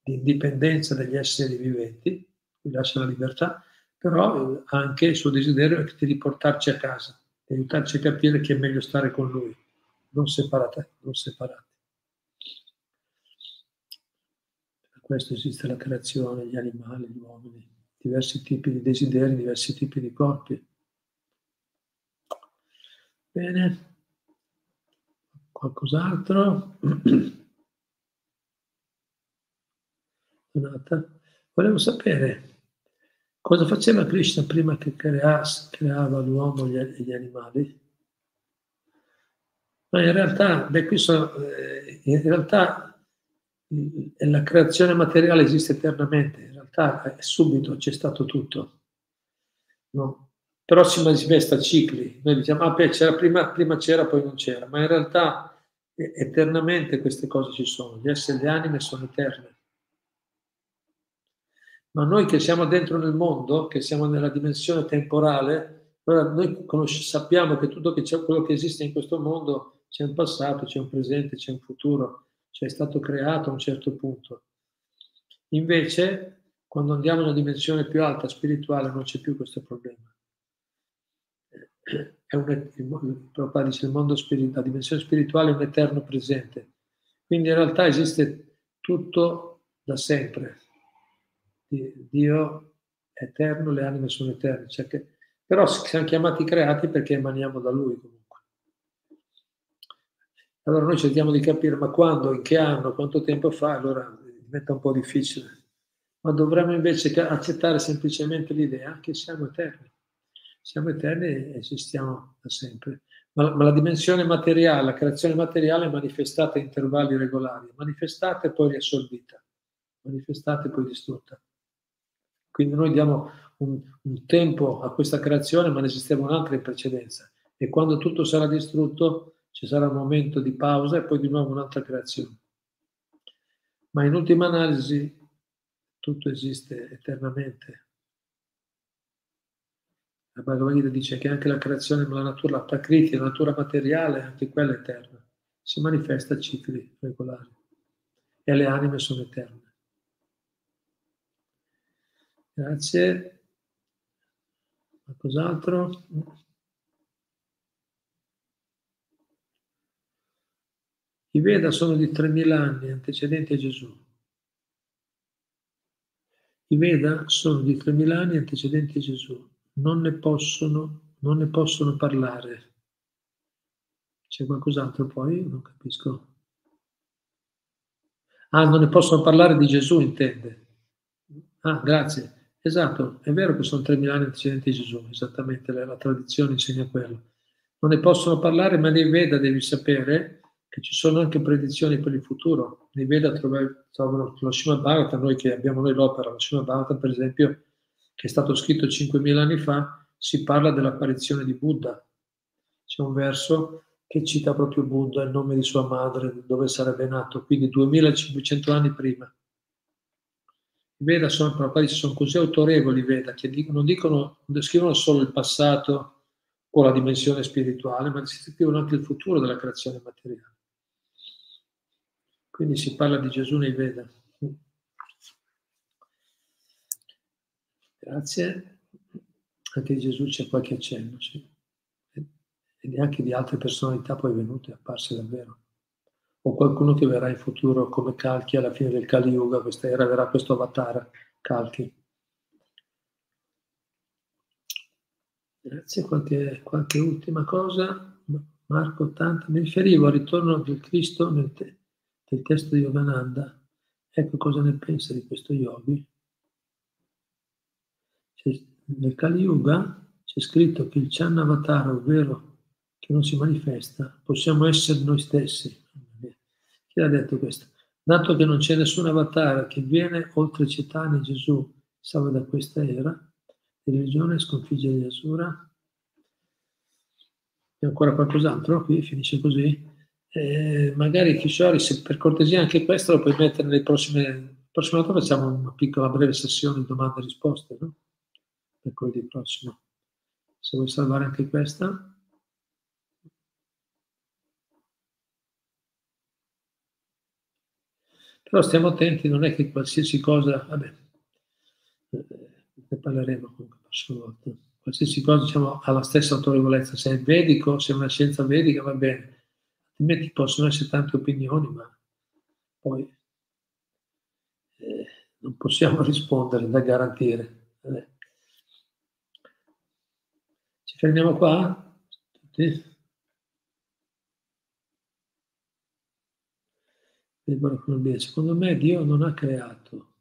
di indipendenza dagli esseri viventi, cui lascia la libertà, però anche il suo desiderio è di riportarci a casa, di aiutarci a capire che è meglio stare con lui, non separati. Non separati. Questo esiste la creazione, gli animali, gli uomini, diversi tipi di desideri, diversi tipi di corpi. Bene, qualcos'altro? Donata. Volevo sapere cosa faceva Krishna prima che creasse, creava l'uomo e gli animali. Ma in realtà, beh, qui sono, eh, in realtà la creazione materiale esiste eternamente, in realtà è subito, c'è stato tutto. No? Però si manifesta cicli. Noi diciamo, ah, beh, c'era prima, prima c'era, poi non c'era, ma in realtà eternamente queste cose ci sono, gli esseri, le anime sono eterne. Ma noi che siamo dentro nel mondo, che siamo nella dimensione temporale, allora noi sappiamo che tutto che quello che esiste in questo mondo c'è un passato, c'è un presente, c'è un futuro cioè è stato creato a un certo punto. Invece, quando andiamo in una dimensione più alta, spirituale, non c'è più questo problema. È un, il, il, dice, il mondo spirituale, la dimensione spirituale è un eterno presente. Quindi in realtà esiste tutto da sempre. Dio è eterno, le anime sono eterne. Cioè che, però siamo chiamati creati perché emaniamo da Lui comunque. Allora noi cerchiamo di capire, ma quando, in che anno, quanto tempo fa, allora diventa un po' difficile. Ma dovremmo invece accettare semplicemente l'idea che siamo eterni. Siamo eterni e esistiamo da sempre. Ma, ma la dimensione materiale, la creazione materiale è manifestata in intervalli regolari, manifestata e poi riassorbita, manifestata e poi distrutta. Quindi noi diamo un, un tempo a questa creazione, ma ne esisteva un'altra in precedenza. E quando tutto sarà distrutto, ci sarà un momento di pausa e poi di nuovo un'altra creazione. Ma in ultima analisi tutto esiste eternamente. La Bhagavad Gita dice che anche la creazione, la natura, la prakriti, la natura materiale, anche quella è eterna. Si manifesta a cicli regolari e le anime sono eterne. Grazie. Qualcos'altro? I Veda sono di 3.000 anni antecedenti a Gesù. I Veda sono di 3.000 anni antecedenti a Gesù. Non ne possono, non ne possono parlare. C'è qualcos'altro poi? Non capisco. Ah, non ne possono parlare di Gesù, intende. Ah, grazie. Esatto, è vero che sono 3.000 anni antecedenti a Gesù, esattamente, la, la tradizione insegna quello. Non ne possono parlare, ma nei Veda devi sapere che ci sono anche predizioni per il futuro. Nei Veda trovano lo Srimad Bhagavatam, noi che abbiamo noi l'opera, lo Srimad Bhagavatam per esempio, che è stato scritto 5.000 anni fa, si parla dell'apparizione di Buddha. C'è un verso che cita proprio Buddha, il nome di sua madre, dove sarebbe nato, quindi 2500 anni prima. I Veda sono, sono così autorevoli, Veda, che non dicono, non descrivono solo il passato o la dimensione spirituale, ma descrivono anche il futuro della creazione materiale. Quindi si parla di Gesù nei Veda. Grazie. Anche di Gesù c'è qualche accenno, sì. E anche di altre personalità poi venute, apparse davvero o qualcuno che verrà in futuro come Kalki alla fine del Kali Yuga, questa era verrà questo avatar Kalki. Grazie, qualche, qualche ultima cosa. Marco 80, mi riferivo al ritorno del Cristo nel, te, del testo di Yogananda. Ecco cosa ne pensa di questo yogi. C'è, nel Kali Yuga c'è scritto che il Channavatara, ovvero che non si manifesta, possiamo essere noi stessi, chi ha detto questo? Dato che non c'è nessun avatar che viene oltre Cetani Gesù, salva da questa era, religione sconfigge gli Asura. E ancora qualcos'altro? Qui finisce così. Eh, magari Kishori, se per cortesia anche questo lo puoi mettere nelle prossime... prossime volta facciamo una piccola breve sessione di domande e risposte, no? Per quelli prossimo. Se vuoi salvare anche questa. Però stiamo attenti, non è che qualsiasi cosa, vabbè, eh, ne parleremo comunque la prossima volta. Qualsiasi cosa diciamo, ha la stessa autorevolezza, se è vedico, se è una scienza vedica va bene, altrimenti possono essere tante opinioni, ma poi eh, non possiamo rispondere da garantire. Vabbè. Ci fermiamo qua? Tutti? Secondo me Dio non ha creato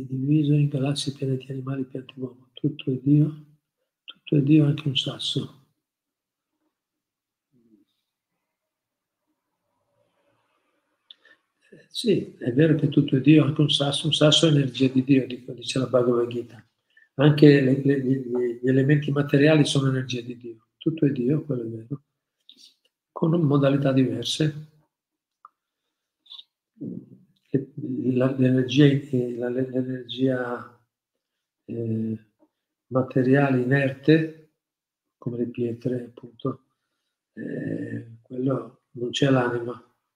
è diviso in galassie, pianeti, animali, piante, uomo. Tutto è Dio, tutto è Dio, anche un sasso. Eh, sì, è vero che tutto è Dio, anche un sasso, un sasso è energia di Dio, dice la Bhagavad Gita. Anche le, le, gli elementi materiali sono energia di Dio. Tutto è Dio, quello è vero con modalità diverse. L'energia, l'energia eh, materiale inerte, come le pietre, appunto, eh, quello non c'è l'anima,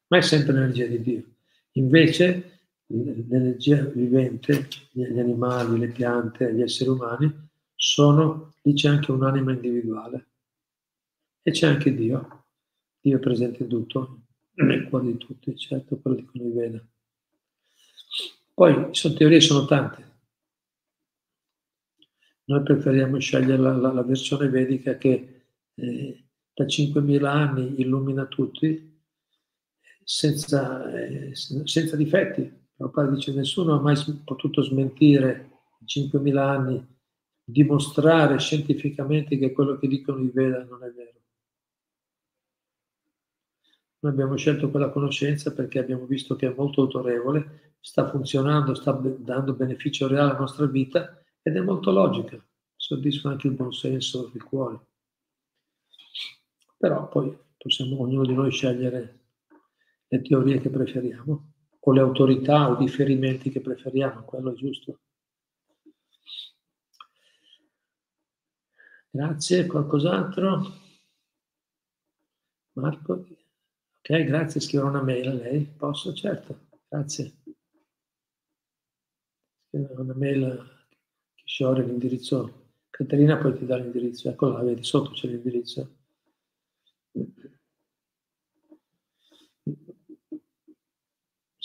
ma è sempre l'energia di Dio. Invece l'energia vivente, gli animali, le piante, gli esseri umani, sono, lì c'è anche un'anima individuale e c'è anche Dio. Dio è presente in tutto, nel cuore di tutti, certo, quello dicono i Veda. Poi, sono teorie sono tante. Noi preferiamo scegliere la, la, la versione vedica che eh, da 5.000 anni illumina tutti senza, eh, senza difetti. Prabhupada dice nessuno ha mai potuto smentire in 5.000 anni, dimostrare scientificamente che quello che dicono i Veda non è vero. Noi abbiamo scelto quella conoscenza perché abbiamo visto che è molto autorevole, sta funzionando, sta dando beneficio reale alla nostra vita ed è molto logica, soddisfa anche il buon senso del cuore. Però poi possiamo ognuno di noi scegliere le teorie che preferiamo o le autorità o i riferimenti che preferiamo, quello è giusto. Grazie, qualcos'altro? Marco? Ok, grazie, scriverò una mail a lei. Posso? Certo, grazie. Scriverò una mail a Kishore, l'indirizzo. Caterina poi ti dà l'indirizzo. Ecco là, vedi, sotto c'è l'indirizzo.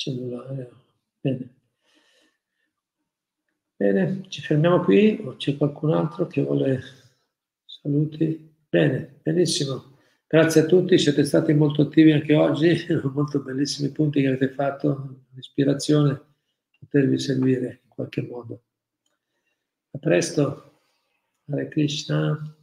Cellulare. Bene. Bene, ci fermiamo qui o c'è qualcun altro che vuole saluti? Bene, benissimo. Grazie a tutti, siete stati molto attivi anche oggi, molto bellissimi punti che avete fatto, l'ispirazione potervi seguire in qualche modo. A presto, Hare Krishna.